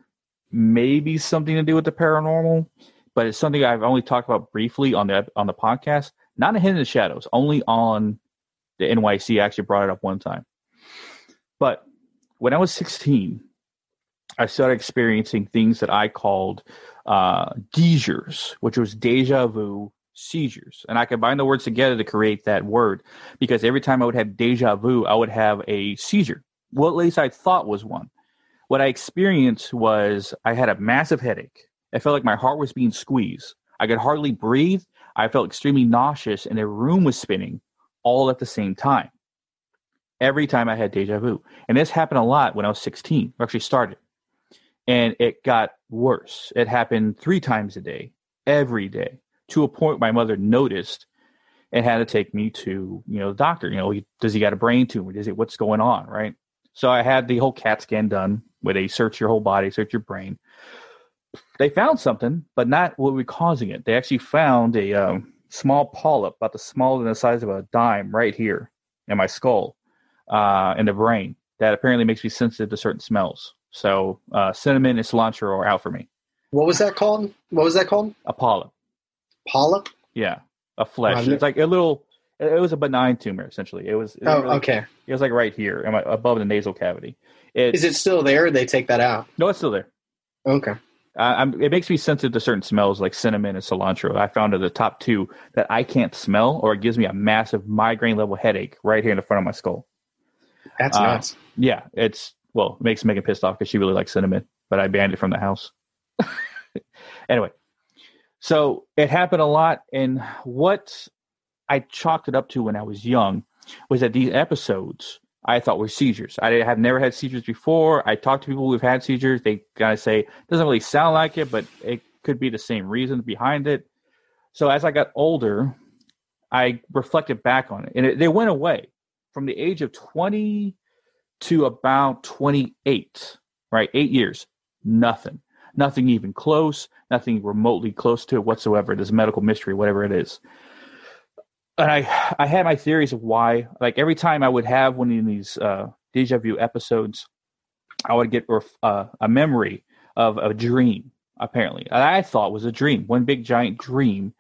maybe something to do with the paranormal, but it's something I've only talked about briefly on the on the podcast, not in Hidden in the Shadows, only on the NYC. I actually brought it up one time, but when I was 16, I started experiencing things that I called uh, geezers, which was deja vu seizures. And I combined the words together to create that word because every time I would have deja vu, I would have a seizure. Well, at least I thought was one. What I experienced was I had a massive headache. I felt like my heart was being squeezed. I could hardly breathe. I felt extremely nauseous, and the room was spinning all at the same time. Every time I had deja vu. And this happened a lot when I was 16, or actually started. And it got worse. It happened three times a day, every day, to a point my mother noticed and had to take me to, you know, the doctor. You know, does he got a brain tumor? Does it, what's going on? Right. So I had the whole CAT scan done where they search your whole body, search your brain. They found something, but not what was causing it. They actually found a um, small polyp, about the smaller than the size of a dime, right here in my skull, uh, in the brain. That apparently makes me sensitive to certain smells. So uh, cinnamon and cilantro are out for me. What was that called? What was that called? A polyp, Polyp. yeah, a flesh. Wow, it's like a little. It was a benign tumor, essentially. It was. It Oh, really- okay. It was like right here, above the nasal cavity. It, Is it still there? Or they take that out. no, it's still there. Okay. Uh, I'm, it makes me sensitive to certain smells like cinnamon and cilantro. I found are the top two that I can't smell, or it gives me a massive migraine level headache right here in the front of my skull. That's Uh, nuts. Yeah, it's well, it makes Megan pissed off because she really likes cinnamon, but I banned it from the house. [laughs] anyway, so it happened a lot, and what I chalked it up to when I was young was that these episodes I thought were seizures. I have never had seizures before. I talked to people who've had seizures. They kind of say doesn't really sound like it, but it could be the same reason behind it. So as I got older, I reflected back on it, and it, they went away from the age of twenty to about 28, right? Eight years, nothing, nothing even close, nothing remotely close to it whatsoever. This medical mystery, whatever it is. And I, I had my theories of why. Like every time I would have one of these uh, deja vu episodes, I would get uh, a memory of a dream. Apparently, that I thought was a dream, one big giant dream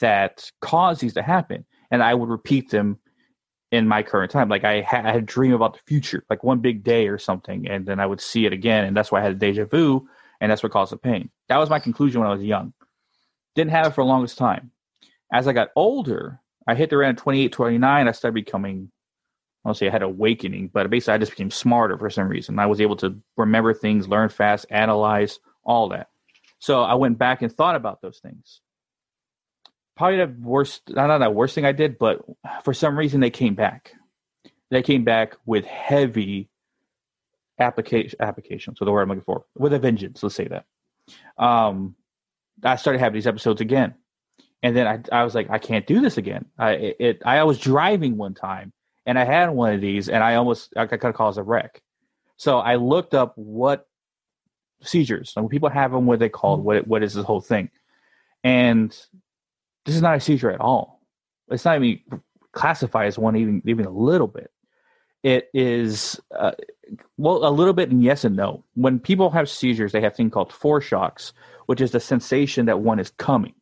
that caused these to happen, and I would repeat them in my current time. Like I had, I had a dream about the future, like one big day or something, and then I would see it again, and that's why I had a deja vu, and that's what caused the pain. That was my conclusion when I was young. Didn't have it for the longest time. As I got older, I hit around 28, 29, I started becoming, I don't say I had awakening, but basically I just became smarter for some reason. I was able to remember things, learn fast, analyze, all that. So I went back and thought about those things probably the worst not the worst thing I did, but for some reason they came back. They came back with heavy application application. So the word I'm looking for with a vengeance. Let's say that. Um, I started having these episodes again, and then I I was like, I can't do this again. I it I was driving one time and I had one of these, and I almost I got caused a wreck. So I looked up what seizures. When people have them, what they called, what what is this whole thing? And this is not a seizure at all. It's not even classified as one, even even a little bit. It is uh, well a little bit and yes and no. When people have seizures, they have thing called foreshocks, which is the sensation that one is coming.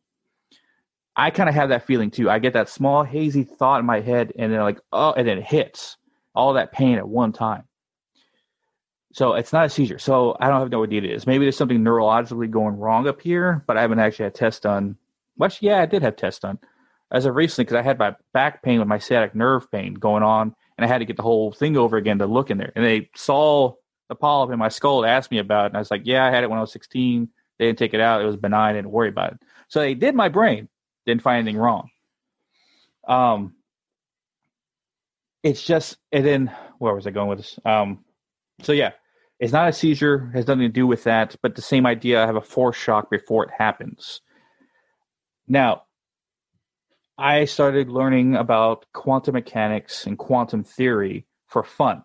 I kind of have that feeling too. I get that small hazy thought in my head, and then like oh, and then it hits all that pain at one time. So it's not a seizure. So I don't have no idea what it is. Maybe there's something neurologically going wrong up here, but I haven't actually had tests done. Well, actually, yeah, I did have tests done as of recently because I had my back pain with my sciatic nerve pain going on, and I had to get the whole thing over again to look in there. And they saw the polyp in my skull, asked me about it, and I was like, "Yeah, I had it when I was 16. They didn't take it out. It was benign. I didn't worry about it." So they did my brain, didn't find anything wrong. Um, it's just, and then where was I going with this? Um, so yeah, it's not a seizure, has nothing to do with that, but the same idea. I have a foreshock before it happens. Now, I started learning about quantum mechanics and quantum theory for fun.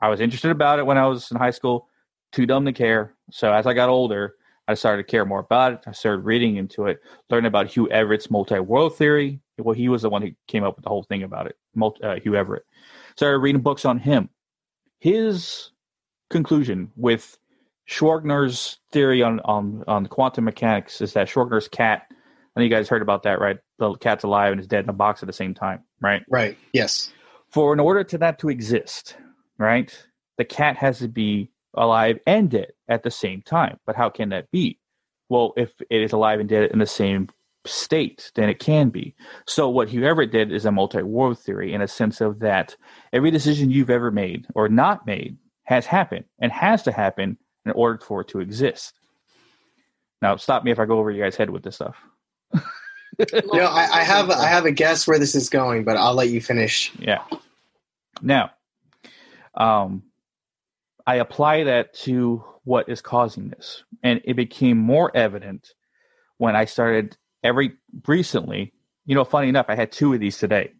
I was interested about it when I was in high school, too dumb to care. So as I got older, I started to care more about it. I started reading into it, learning about Hugh Everett's multi-world theory. Well, he was the one who came up with the whole thing about it, uh, Hugh Everett. Started reading books on him. His conclusion with Schrodinger's theory on, on, on quantum mechanics is that Schrodinger's cat, I know you guys heard about that, right? The cat's alive and is dead in a box at the same time, right? Right, yes. For in order to that to exist, right, the cat has to be alive and dead at the same time. But how can that be? Well, if it is alive and dead in the same state, then it can be. So what Hugh Everett did is a multi-world theory in a sense of that every decision you've ever made or not made has happened and has to happen in order for it to exist. Now, stop me if I go over your guys' head with this stuff. Know, I, I have I have a guess where this is going, but I'll let you finish. Yeah. Now, um, I apply that to what is causing this, and it became more evident when I started every recently. You know, funny enough, I had two of these today.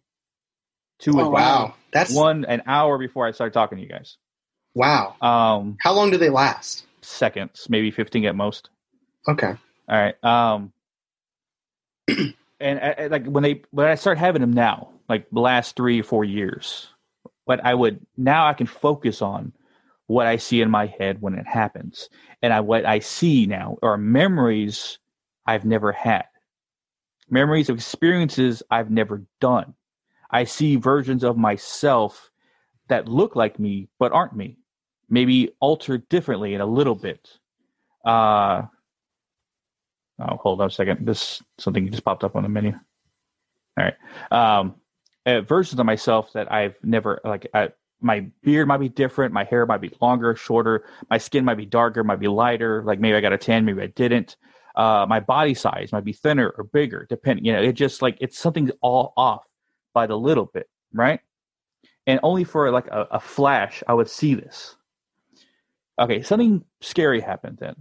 Two. Oh, wow, that's one an hour before I started talking to you guys. Wow. Um, How long do they last? Seconds, maybe 15 at most. Okay. All right. Um, [clears throat] and I, I, like when they when I start having them now, like the last three or four years, but I would now I can focus on what I see in my head when it happens, and I what I see now are memories I've never had, memories of experiences I've never done. I see versions of myself that look like me but aren't me, maybe altered differently in a little bit. Uh, oh, hold on a second. This something just popped up on the menu. All right. Um, uh, versions of myself that I've never like. I, my beard might be different. My hair might be longer, shorter. My skin might be darker, might be lighter. Like maybe I got a tan, maybe I didn't. Uh, my body size might be thinner or bigger, depending. You know, it just like it's something all off by the little bit, right? and only for like a, a flash I would see this. Okay, something scary happened then.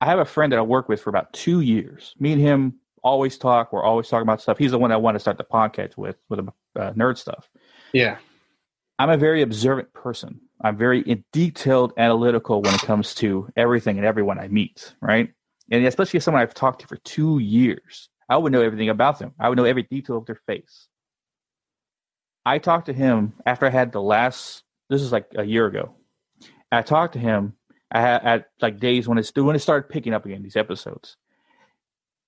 I have a friend that I work with for about two years. Me and him always talk. We're always talking about stuff. He's the one I want to start the podcast with, with the uh, nerd stuff. Yeah. I'm a very observant person. I'm very detailed, analytical when it comes to everything and everyone I meet, right? And especially someone I've talked to for two years, I would know everything about them. I would know every detail of their face. I talked to him after I had the last. This is like a year ago. I talked to him. I had at like days when it's when it started picking up again. These episodes.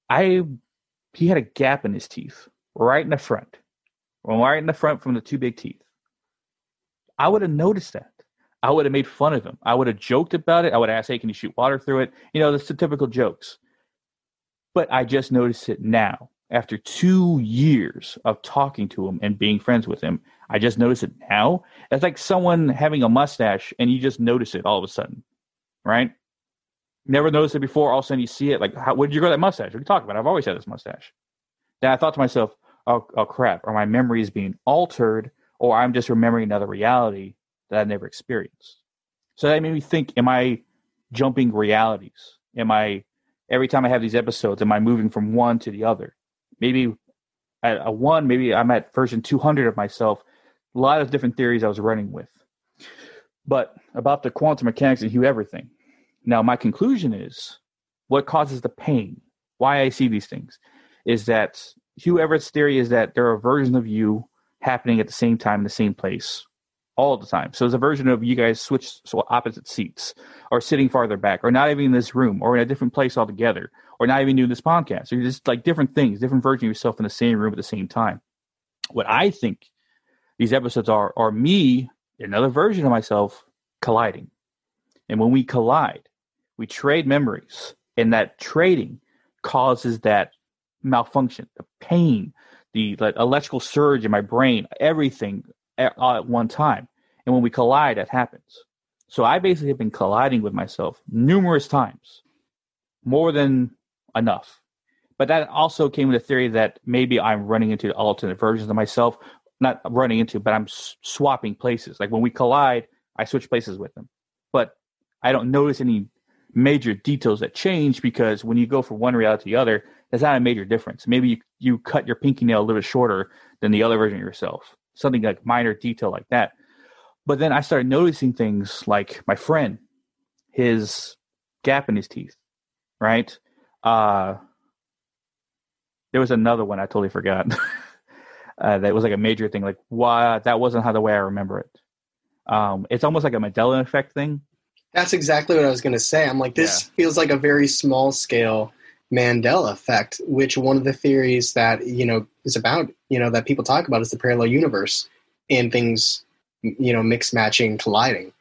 I he had a gap in his teeth right in the front, right in the front from the two big teeth. I would have noticed that. I would have made fun of him. I would have joked about it. I would have asked, "Hey, can you shoot water through it?" You know, that's the typical jokes. But I just noticed it now after two years of talking to him and being friends with him, I just notice it now. It's like someone having a mustache and you just notice it all of a sudden, right? Never noticed it before. All of a sudden you see it. Like, how, where did you grow that mustache? What are you talking about? I've always had this mustache. Then I thought to myself, oh, oh crap, are my memories being altered or I'm just remembering another reality that I've never experienced? So that made me think: Am I jumping realities? Am I every time I have these episodes? Am I moving from one to the other? Maybe at a one, maybe I'm at version 200 of myself. A lot of different theories I was running with. But about the quantum mechanics and Hugh Everett. Now, my conclusion is what causes the pain, why I see these things, is that Hugh Everett's theory is that there are versions of you happening at the same time in the same place all the time. So there's a version of you guys switch so opposite seats, or sitting farther back, or not even in this room, or in a different place altogether, or not even doing this podcast. Or you're just like different things, different version of yourself in the same room at the same time. What I think these episodes are are me, another version of myself, colliding. And when we collide, we trade memories, and that trading causes that malfunction, the pain, the like, electrical surge in my brain, everything all at one time. And when we collide, that happens. So I basically have been colliding with myself numerous times, more than enough. But that also came with the theory that maybe I'm running into alternate versions of myself, not running into, but I'm swapping places. Like when we collide, I switch places with them. But I don't notice any major details that change because when you go from one reality to the other, that's not a major difference. Maybe you, you cut your pinky nail a little bit shorter than the other version of yourself, something like minor detail like that. But then I started noticing things like my friend, his gap in his teeth, right? Uh, there was another one I totally forgot. [laughs] uh, that was like a major thing. Like, why that wasn't how the way I remember it. Um, it's almost like a Mandela effect thing. That's exactly what I was going to say. I'm like, this yeah. feels like a very small scale Mandela effect, which one of the theories that you know is about, you know, that people talk about is the parallel universe and things, you know, mix matching, colliding.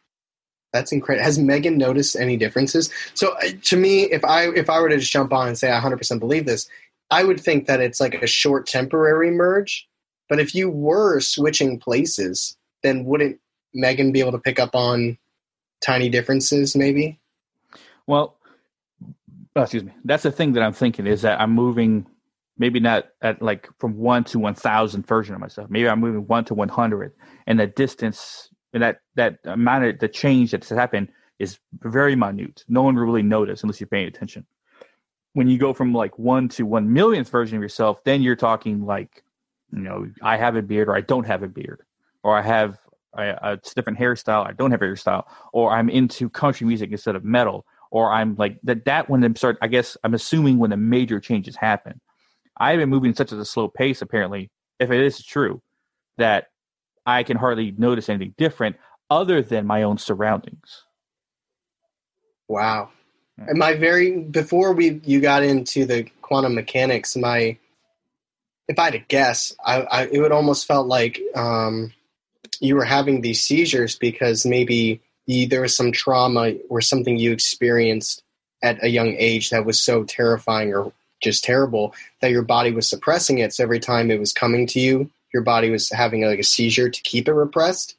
That's incredible. Has Megan noticed any differences? So uh, to me, if I if I were to just jump on and say I 100% believe this, I would think that it's like a short temporary merge. But if you were switching places, then wouldn't Megan be able to pick up on tiny differences? Maybe. Well, oh, excuse me. That's the thing that I'm thinking is that I'm moving maybe not at like from one to one thousand version of myself. Maybe I'm moving one to one hundred, and the distance and that that amount of the change that's happened is very minute. No one will really notice unless you're paying attention. When you go from like one to one millionth version of yourself, then you're talking like, you know, I have a beard or I don't have a beard, or I have a, a different hairstyle, I don't have a hairstyle, or I'm into country music instead of metal, or I'm like that. That when them start, I guess I'm assuming when the major changes happen. I've been moving such at a slow pace, apparently, if it is true, that I can hardly notice anything different other than my own surroundings. Wow. And my very before we you got into the quantum mechanics, my if I had to guess, I, I it would almost felt like um, you were having these seizures because maybe you, there was some trauma or something you experienced at a young age that was so terrifying or just terrible that your body was suppressing it. So every time it was coming to you, your body was having like a seizure to keep it repressed.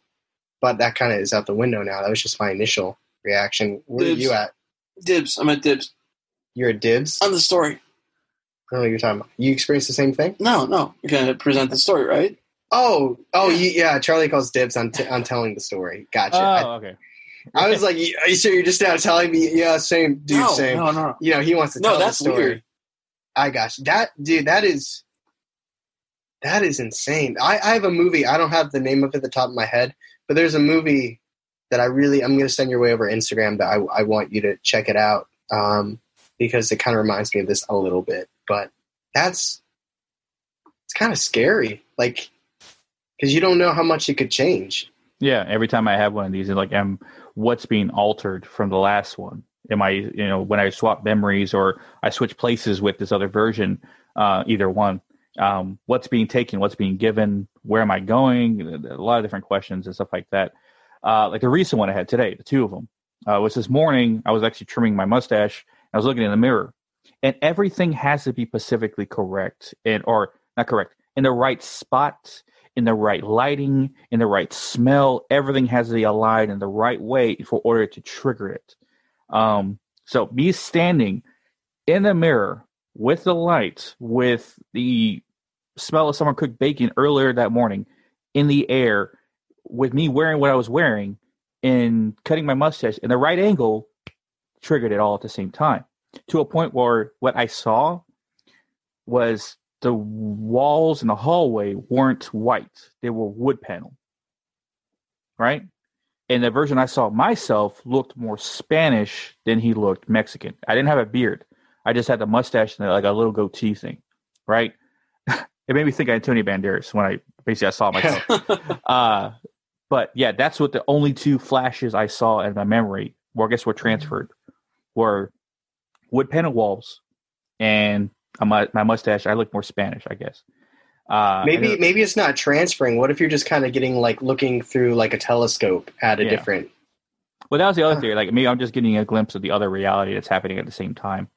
But that kind of is out the window now. That was just my initial reaction. Where dibs. are you at? Dibs. I'm at dibs. You're at dibs? On the story. I don't know what you're talking about. You experienced the same thing? No, no. You're going to present the story, right? Oh, oh, yeah. You, yeah. Charlie calls dibs on, t- on telling the story. Gotcha. Oh, I, okay. I was like, "Are you sure you're just now telling me?" Yeah, same, dude, no, same. No, no, You know, he wants to no, tell that's the story. Weird. I got. That dude, that is that is insane. I, I have a movie. I don't have the name of it at the top of my head, but there's a movie that I really I'm going to send your way over Instagram that I, I want you to check it out um, because it kind of reminds me of this a little bit. But that's it's kind of scary, like because you don't know how much it could change. Yeah, every time I have one of these, it's like, am what's being altered from the last one? Am I, you know, when I swap memories or I switch places with this other version, uh, either one, um, what's being taken, what's being given, where am I going? A lot of different questions and stuff like that. Uh, like the recent one I had today, the two of them, uh, was this morning. I was actually trimming my mustache. I was looking in the mirror, and everything has to be specifically correct and or not correct in the right spot in the right lighting, in the right smell. Everything has to be aligned in the right way for order to trigger it. Um, so me standing in the mirror with the lights, with the smell of someone cooked bacon earlier that morning in the air, with me wearing what I was wearing, and cutting my mustache in the right angle triggered it all at the same time to a point where what I saw was the walls in the hallway weren't white, they were wood panel. Right? And the version I saw myself looked more Spanish than he looked Mexican. I didn't have a beard. I just had the mustache and like a little goatee thing. Right? [laughs] it made me think of Antonio Banderas when I basically I saw myself. [laughs] uh, but yeah, that's what the only two flashes I saw in my memory, or I guess were transferred, were wood panel walls and my my mustache. I look more Spanish, I guess. Uh, maybe maybe it's not transferring. What if you're just kind of getting like looking through like a telescope at a yeah. different? Well, that was the other theory. Like maybe I'm just getting a glimpse of the other reality that's happening at the same time.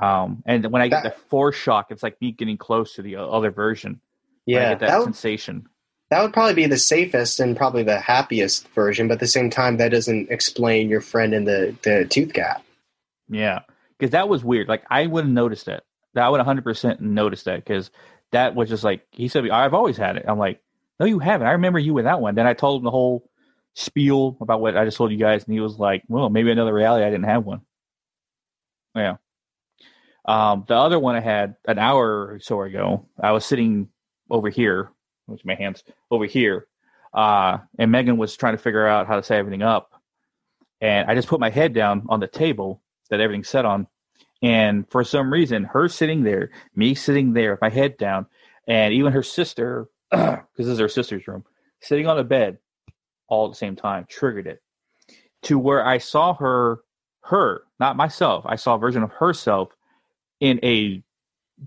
Um, and when I get that, the foreshock, it's like me getting close to the other version. Yeah, that, that would, sensation. That would probably be the safest and probably the happiest version, but at the same time, that doesn't explain your friend in the the tooth gap. Yeah, because that was weird. Like I wouldn't notice that. That I would 100 percent notice that because that was just like he said. I've always had it. I'm like, no, you haven't. I remember you with that one. Then I told him the whole spiel about what I just told you guys, and he was like, well, maybe another reality. I didn't have one. Yeah. Um, the other one I had an hour or so ago. I was sitting over here, with my hands over here, uh, and Megan was trying to figure out how to set everything up, and I just put my head down on the table that everything's set on, and for some reason, her sitting there, me sitting there with my head down, and even her sister, [clears throat] because this is her sister's room, sitting on the bed all at the same time, triggered it to where I saw her, her, not myself. I saw a version of herself in a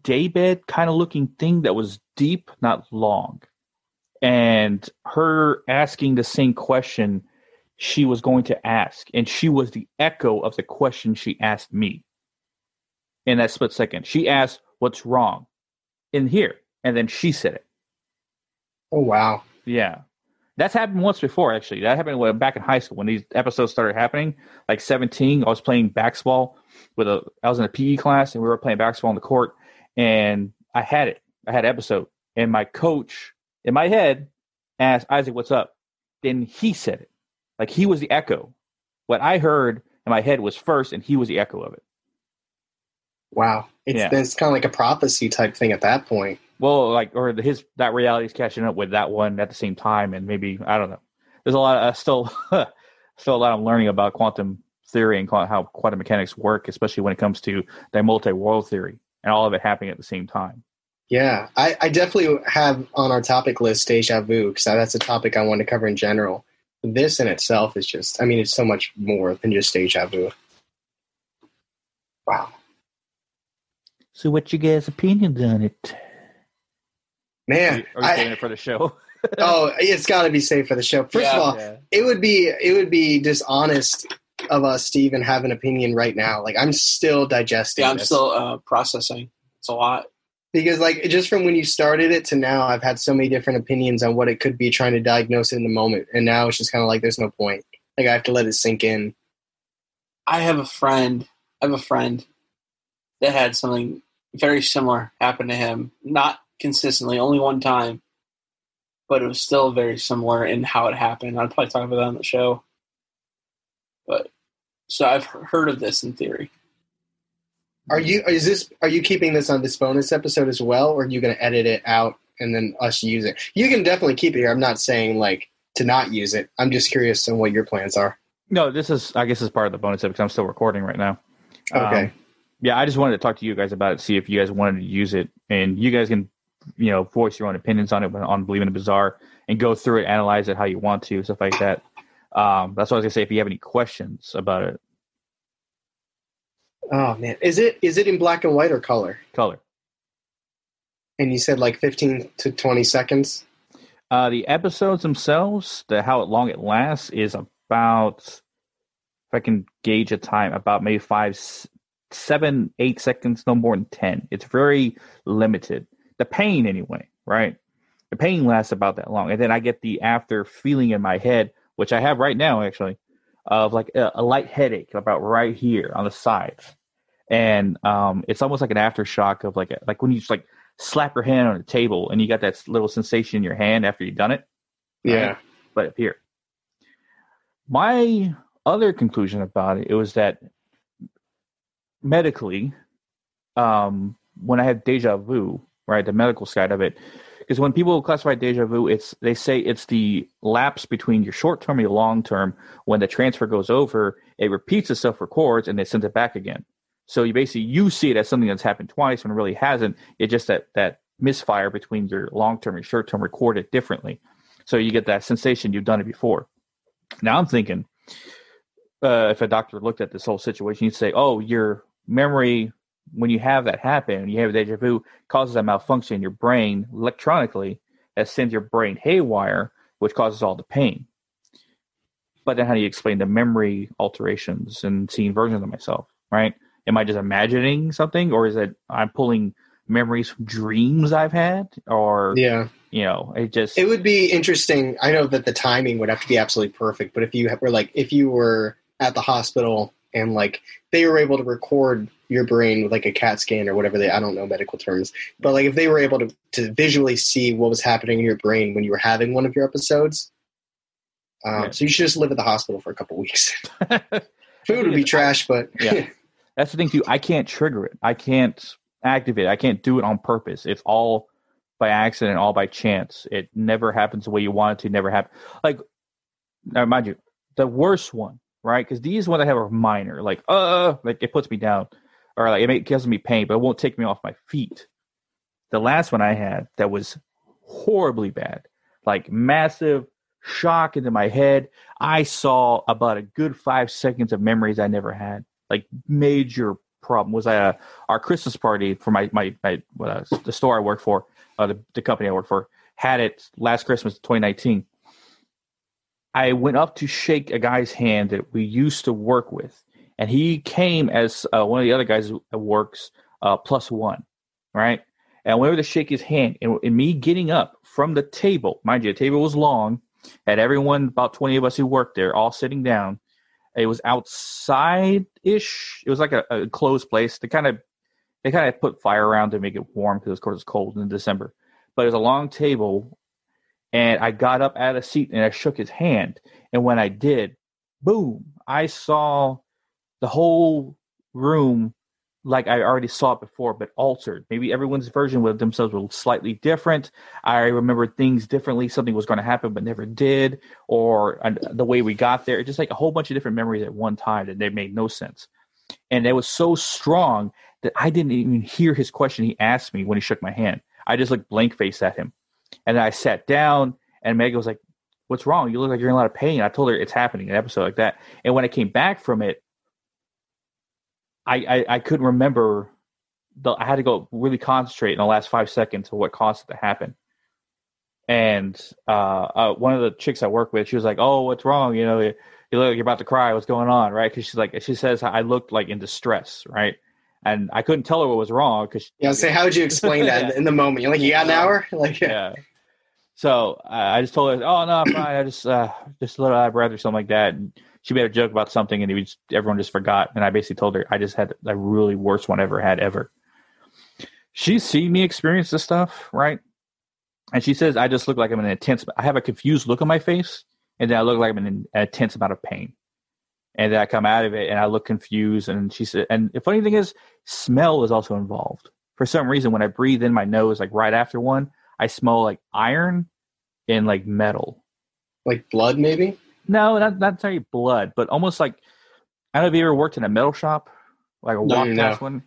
daybed kind of looking thing that was deep, not long. And her asking the same question she was going to ask. And she was the echo of the question she asked me in that split second. She asked, What's wrong in here? And then she said it. Oh, wow. Yeah. That's happened once before, actually. That happened back in high school when these episodes started happening. Like 17, I was playing basketball with a, I was in a PE class and we were playing basketball on the court. And I had it. I had episode. And my coach in my head asked Isaac, What's up? Then he said it. Like he was the echo. What I heard in my head was first, and he was the echo of it. Wow, it's yeah. it's kind of like a prophecy type thing at that point. Well, like or his that reality is catching up with that one at the same time, and maybe I don't know. There's a lot of uh, still [laughs] still a lot I'm learning about quantum theory and how quantum mechanics work, especially when it comes to the multi-world theory and all of it happening at the same time. Yeah, I, I definitely have on our topic list deja vu because that's a topic I want to cover in general. This in itself is just, I mean, it's so much more than just deja vu. Wow. So, what's your guys' opinions on it? Man, are you, are you it for the show? [laughs] oh, it's got to be safe for the show. First yeah, of all, yeah. it would be it would be dishonest of us to even have an opinion right now. Like I'm still digesting. Yeah, I'm this. still uh, processing. It's a lot because like just from when you started it to now, I've had so many different opinions on what it could be, trying to diagnose it in the moment, and now it's just kind of like there's no point. Like I have to let it sink in. I have a friend. I have a friend that had something very similar happen to him. Not consistently, only one time, but it was still very similar in how it happened. I'd probably talk about that on the show. But so I've heard of this in theory. Are you is this are you keeping this on this bonus episode as well, or are you going to edit it out and then us use it? You can definitely keep it here. I'm not saying like to not use it. I'm just curious on what your plans are. No, this is I guess is part of the bonus episode because I'm still recording right now. Okay. Um, yeah, I just wanted to talk to you guys about it, see if you guys wanted to use it, and you guys can, you know, voice your own opinions on it on Believing the Bizarre and go through it, analyze it how you want to, stuff like that. Um, that's what I was gonna say. If you have any questions about it, oh man, is it is it in black and white or color? Color. And you said like fifteen to twenty seconds. Uh, the episodes themselves, the how long it lasts, is about if I can gauge a time, about maybe five, seven, eight seconds, no more than ten. It's very limited. The pain, anyway, right? The pain lasts about that long, and then I get the after feeling in my head which I have right now actually, of like a, a light headache about right here on the sides, and um, it's almost like an aftershock of like a, like when you just like slap your hand on the table and you got that little sensation in your hand after you've done it. Yeah, right? but up here. my other conclusion about it, it was that medically, um, when I had deja vu, right, the medical side of it, because when people classify deja vu, it's they say it's the lapse between your short term and your long term. When the transfer goes over, it repeats itself, records, and it sends it back again. So you basically you see it as something that's happened twice when it really hasn't. It's just that that misfire between your long term and short term recorded differently. So you get that sensation you've done it before. Now I'm thinking, uh, if a doctor looked at this whole situation, you'd say, "Oh, your memory when you have that happen, you have deja vu, causes a malfunction in your brain electronically that sends your brain haywire, which causes all the pain." But then, how do you explain the memory alterations and seeing versions of myself? Right? Am I just imagining something, or is it I'm pulling memories from dreams I've had, or Yeah. you know, it just It would be interesting. I know that the timing would have to be absolutely perfect, but if you were like, if you were at the hospital and like they were able to record your brain with like a CAT scan or whatever they, I don't know medical terms, but like if they were able to, to visually see what was happening in your brain when you were having one of your episodes, um, Yeah. so you should just live at the hospital for a couple weeks. [laughs] Food would be trash, but Yeah. That's the thing too. I can't trigger it. I can't activate. it. I can't do it on purpose. It's all by accident, all by chance. It never happens the way you want it to. Never happen. Like, now mind you, the worst one, right? Because these ones I have are minor. Like, uh, like it puts me down, or like it, it gives me pain, but it won't take me off my feet. The last one I had that was horribly bad, like massive shock into my head. I saw about a good five seconds of memories I never had like major problem was at uh, our Christmas party for my my, my what, uh, the store I work for, uh, the, the company I work for had it last Christmas 2019. I went up to shake a guy's hand that we used to work with, and he came as uh, one of the other guys who works uh, plus one, right? And I went over to shake his hand, and, and me getting up from the table, mind you, the table was long, had everyone about 20 of us who worked there all sitting down it was outside ish. It was like a, a closed place. They kind of they kind of put fire around to make it warm because of course it's cold in December. But it was a long table, and I got up out of seat and I shook his hand. And when I did, boom! I saw the whole room like I already saw it before, but altered. Maybe everyone's version of themselves was slightly different. I remembered things differently. Something was going to happen, but never did, or the way we got there. Just like a whole bunch of different memories at one time that they made no sense. And it was so strong that I didn't even hear his question he asked me when he shook my hand. I just looked blank faced at him. And then I sat down, and Meg was like, What's wrong? You look like you're in a lot of pain. I told her it's happening, an episode like that. And when I came back from it, I, I, I couldn't remember. The, I had to go really concentrate in the last five seconds of what caused it to happen. And uh, uh, one of the chicks I work with, she was like, "Oh, what's wrong? You know, you, you look like you're about to cry. What's going on, right?" Because she's like, she says I looked like in distress, right? And I couldn't tell her what was wrong because yeah. Say, how would you explain that Yeah. in the [laughs] moment? You're like, you got an hour? [laughs] Like, yeah. So uh, I just told her, "Oh no, I'm fine. I just uh, just a little of breath or something like that." And she made a joke about something, and everyone just forgot. And I basically told her I just had the really worst one I ever had ever. She's seen me experience this stuff, right? And she says I just look like I'm in an intense. I have a confused look on my face, and then I look like I'm in an intense amount of pain. And then I come out of it, and I look confused. And she said, and the funny thing is, smell is also involved. For some reason, when I breathe in my nose, like right after one, I smell like iron and like metal. like blood, maybe? No, not not necessarily blood, but almost like I don't know if you ever worked in a metal shop, like a No, walk no. past one,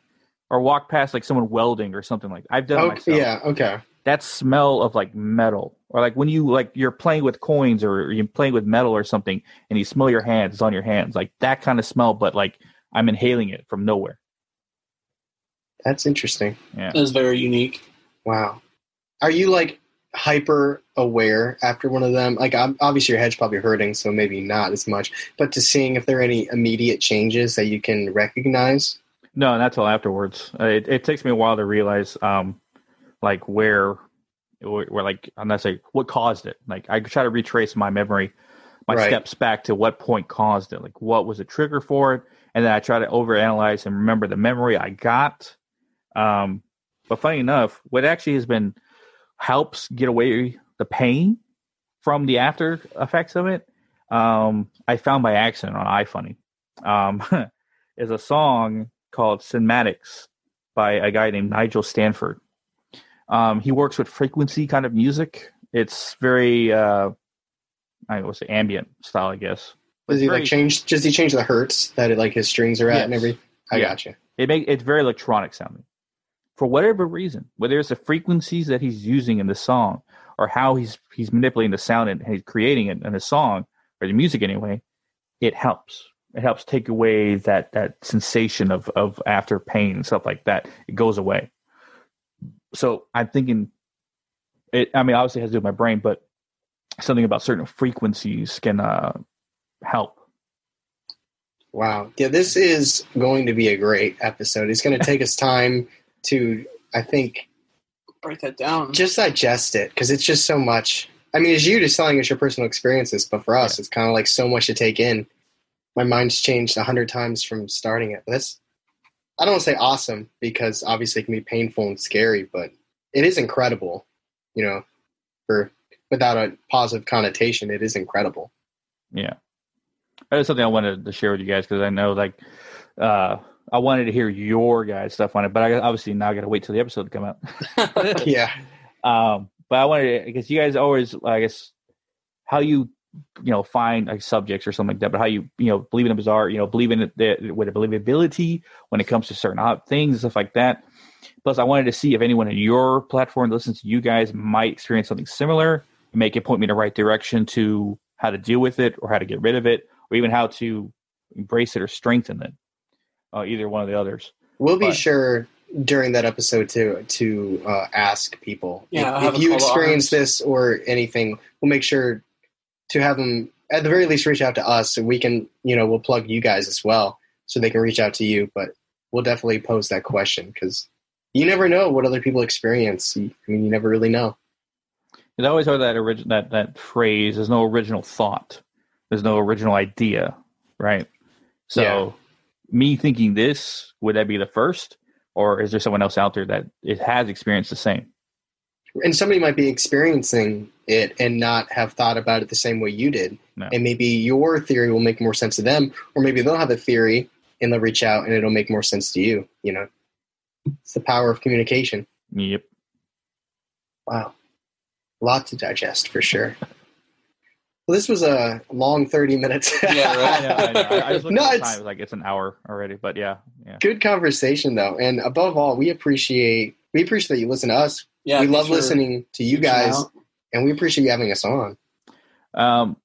or walk past like someone welding or something like. I've done it Oh, myself. yeah, okay. That smell of like metal, or like when you like you're playing with coins or you're playing with metal or something, and you smell your hands, it's on your hands, like that kind of smell, but like I'm inhaling it from nowhere. That's interesting. Yeah. That is very unique. Wow. Are you like hyper aware after one of them? Like, ob- obviously, your head's probably hurting, so maybe not as much. But to seeing if there are any immediate changes that you can recognize. No, not till afterwards. Uh, It, it takes me a while to realize, um, like where, where, where, like, I'm not saying what caused it. Like, I try to retrace my memory, my Right. steps back to what point caused it. Like, what was the trigger for it, and then I try to overanalyze and remember the memory I got. Um, but funny enough, what actually has been helps get away the pain from the after effects of it. um, I found by accident on iFunny um, [laughs] is a song called Cymatics by a guy named Nigel Stanford. Um, he works with frequency kind of music. It's very, uh, I would say ambient style, I guess. Does he very- like change? Does he change the hertz that it, like his strings are at and Yes. everything? I Yeah. got you. It make it's very electronic sounding. For whatever reason, whether it's the frequencies that he's using in the song or how he's he's manipulating the sound and he's creating it in the song or the music anyway, it helps. It helps take away that that sensation of of after pain and stuff like that. It goes away. So I'm thinking it I mean obviously it has to do with my brain, but something about certain frequencies can uh help. Wow. Yeah, this is going to be a great episode. It's going to take us [laughs] time to, I think, Break that down. just digest it because it's just so much. I mean, as you just telling us your personal experiences, but for us, it's kind of like so much to take in. My mind's changed a hundred times from starting it. But that's, I don't want to say awesome because obviously it can be painful and scary, but it is incredible. You know, for without a positive connotation, it is incredible. Yeah. That's something I wanted to share with you guys because I know like uh I wanted to hear your guys' stuff on it, but I obviously now got to wait till the episode to come out. [laughs] yeah. [laughs] um, but I wanted to, because you guys always, I guess, how you, you know, find like subjects or something like that, but how you, you know, believe in a bizarre, you know, believe in it the, with a believability when it comes to certain odd things and stuff like that. Plus, I wanted to see if anyone in your platform that listens to you guys might experience something similar, and make it point me in the right direction to how to deal with it or how to get rid of it or even how to embrace it or strengthen it. Uh, either one of the others. We'll be sure during that episode to to uh, ask people Yeah, if, if you experience this or anything. We'll make sure to have them at the very least reach out to us, so we can you know we'll plug you guys as well, so they can reach out to you. But we'll definitely pose that question because you never know what other people experience. I mean, you never really know. There's always heard that origin that that phrase. There's no original thought. There's no original idea, right? So, Yeah. me thinking this would that be the first, or is there someone else out there that it has experienced the same? And somebody might be experiencing it and not have thought about it the same way you did. No. And maybe your theory will make more sense to them, or maybe they'll have a theory and they'll reach out and it'll make more sense to you. You know, it's the power of communication. Yep. Wow. A lot to digest for sure. Well, this was a long 30 minutes. Yeah, right. [laughs] I know. I, know. I, I just looked No, at the it's- time. It like it's an hour already, but yeah, yeah. Good conversation, though. And above all, we appreciate we appreciate that you listen to us. Yeah, we love listening to you guys, out. and we appreciate you having us on. Um,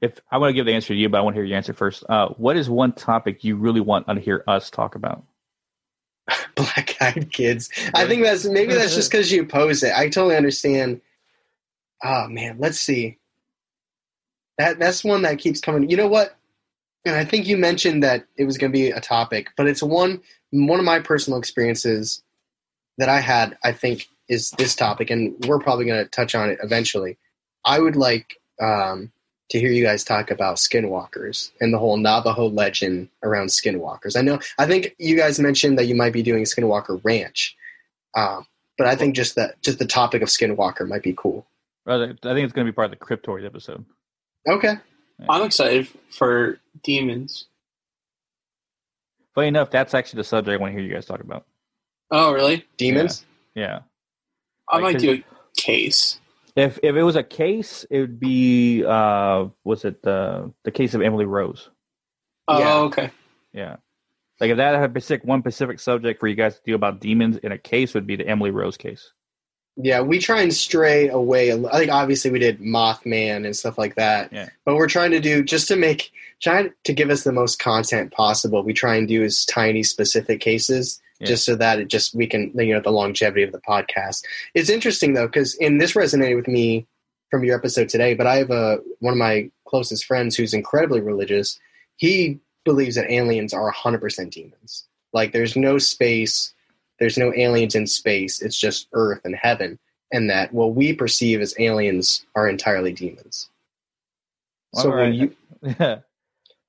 if I want to give the answer to you, but I want to hear your answer first. Uh, what is one topic you really want to hear us talk about? [laughs] black eyed kids. I think that's maybe that's just [laughs] because you pose it. I totally understand. Oh man, let's see. That that's one that keeps coming. You know what? And I think you mentioned that it was going to be a topic, but it's one one of my personal experiences that I had. I think is this topic, and we're probably going to touch on it eventually. I would like um, to hear you guys talk about skinwalkers and the whole Navajo legend around skinwalkers. I know, I think you guys mentioned that you might be doing Skinwalker Ranch, um, but I think just that just the topic of Skinwalker might be cool. I think it's going to be part of the Cryptid episode. Okay, I'm excited for demons. Funny enough, that's actually the subject I want to hear you guys talk about. Oh, really? demons. Yeah. I Like, might 'cause- do a case. If if it was a case, it would be uh was it the the case of Emily Rose? Oh, Yeah. okay. Yeah. Like if that had a specific one specific subject for you guys to do about demons in a case would be the Emily Rose case. Yeah, we try and stray away. a li- I think obviously we did Mothman and stuff like that. Yeah. But we're trying to do just to make trying to give us the most content possible. We try and do as tiny specific cases Yeah. just so that it just we can you know the longevity of the podcast. It's interesting though because in this resonated with me from your episode today. But I have a one of my closest friends who's incredibly religious. He believes that aliens are 100% demons. Like there's no space, there's no aliens in space. It's just Earth and heaven, and that what we perceive as aliens are entirely demons. So All right. when you Yeah. [laughs]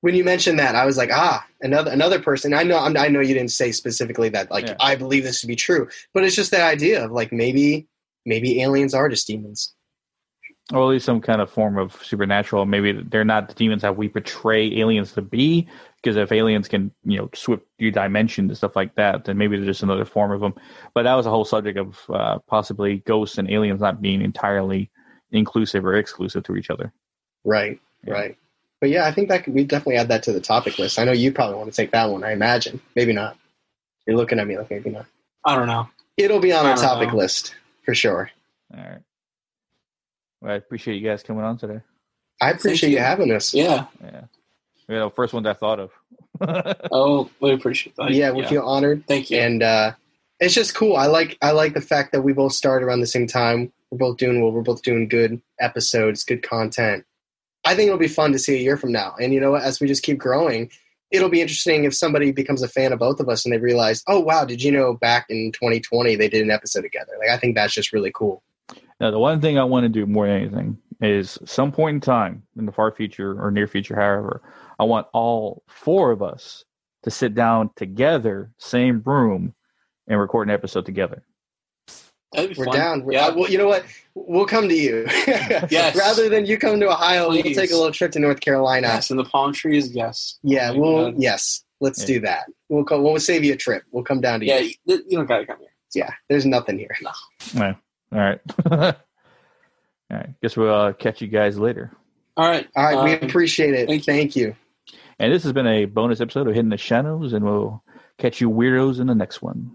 when you mentioned that, I was like, ah, another another person. I know I'm, I know you didn't say specifically that like Yeah. I believe this to be true, but it's just that idea of like maybe maybe aliens are just demons. or at least some kind of form of supernatural. Maybe they're not the demons that we portray aliens to be, because if aliens can, you know, switch through dimensions and stuff like that, then maybe they're just another form of them. But that was a whole subject of uh, possibly ghosts and aliens not being entirely inclusive or exclusive to each other. Right, Yeah. right. But yeah, I think that could, we definitely add that to the topic list. I know you probably want to take that one. I imagine, maybe not. You're looking at me like maybe not. I don't know. It'll be on I our topic know. list for sure. All right. Well, I appreciate you guys coming on today. I appreciate you you. having us. Yeah. Yeah. You know, first one I thought of. [laughs] Oh, we appreciate that. yeah, we feel honored. Thank you. and uh, it's just cool. I like I like the fact that we both started around the same time. We're both doing well. We're both doing good episodes, good content. I think it'll be fun to see a year from now. And you know, what? as we just keep growing, it'll be interesting if somebody becomes a fan of both of us and they realize, oh wow, did you know back in 2020 they did an episode together? Like I think that's just really cool. Now, the one thing I want to do more than anything is some point in time in the far future or near future, however, I want all four of us to sit down together, same room, and record an episode together. That'd be We're fun. down. We're, yeah. uh, well, you know what? We'll come to you. [laughs] Yes. Rather than you come to Ohio, we'll take a little trip to North Carolina. yes, and the palm trees. Yes. Yeah, my we'll God. yes, let's Yeah. do that. We'll co- we'll save you a trip. We'll come down to Yeah. you. You, you don't gotta come here. Yeah, there's nothing here. Yeah. All right. [laughs] all right. Guess we'll uh, catch you guys later. All right. All right, we Um, appreciate it. thank Thank you. you. And this has been a bonus episode of Hidden the Shadows, and we'll catch you weirdos in the next one.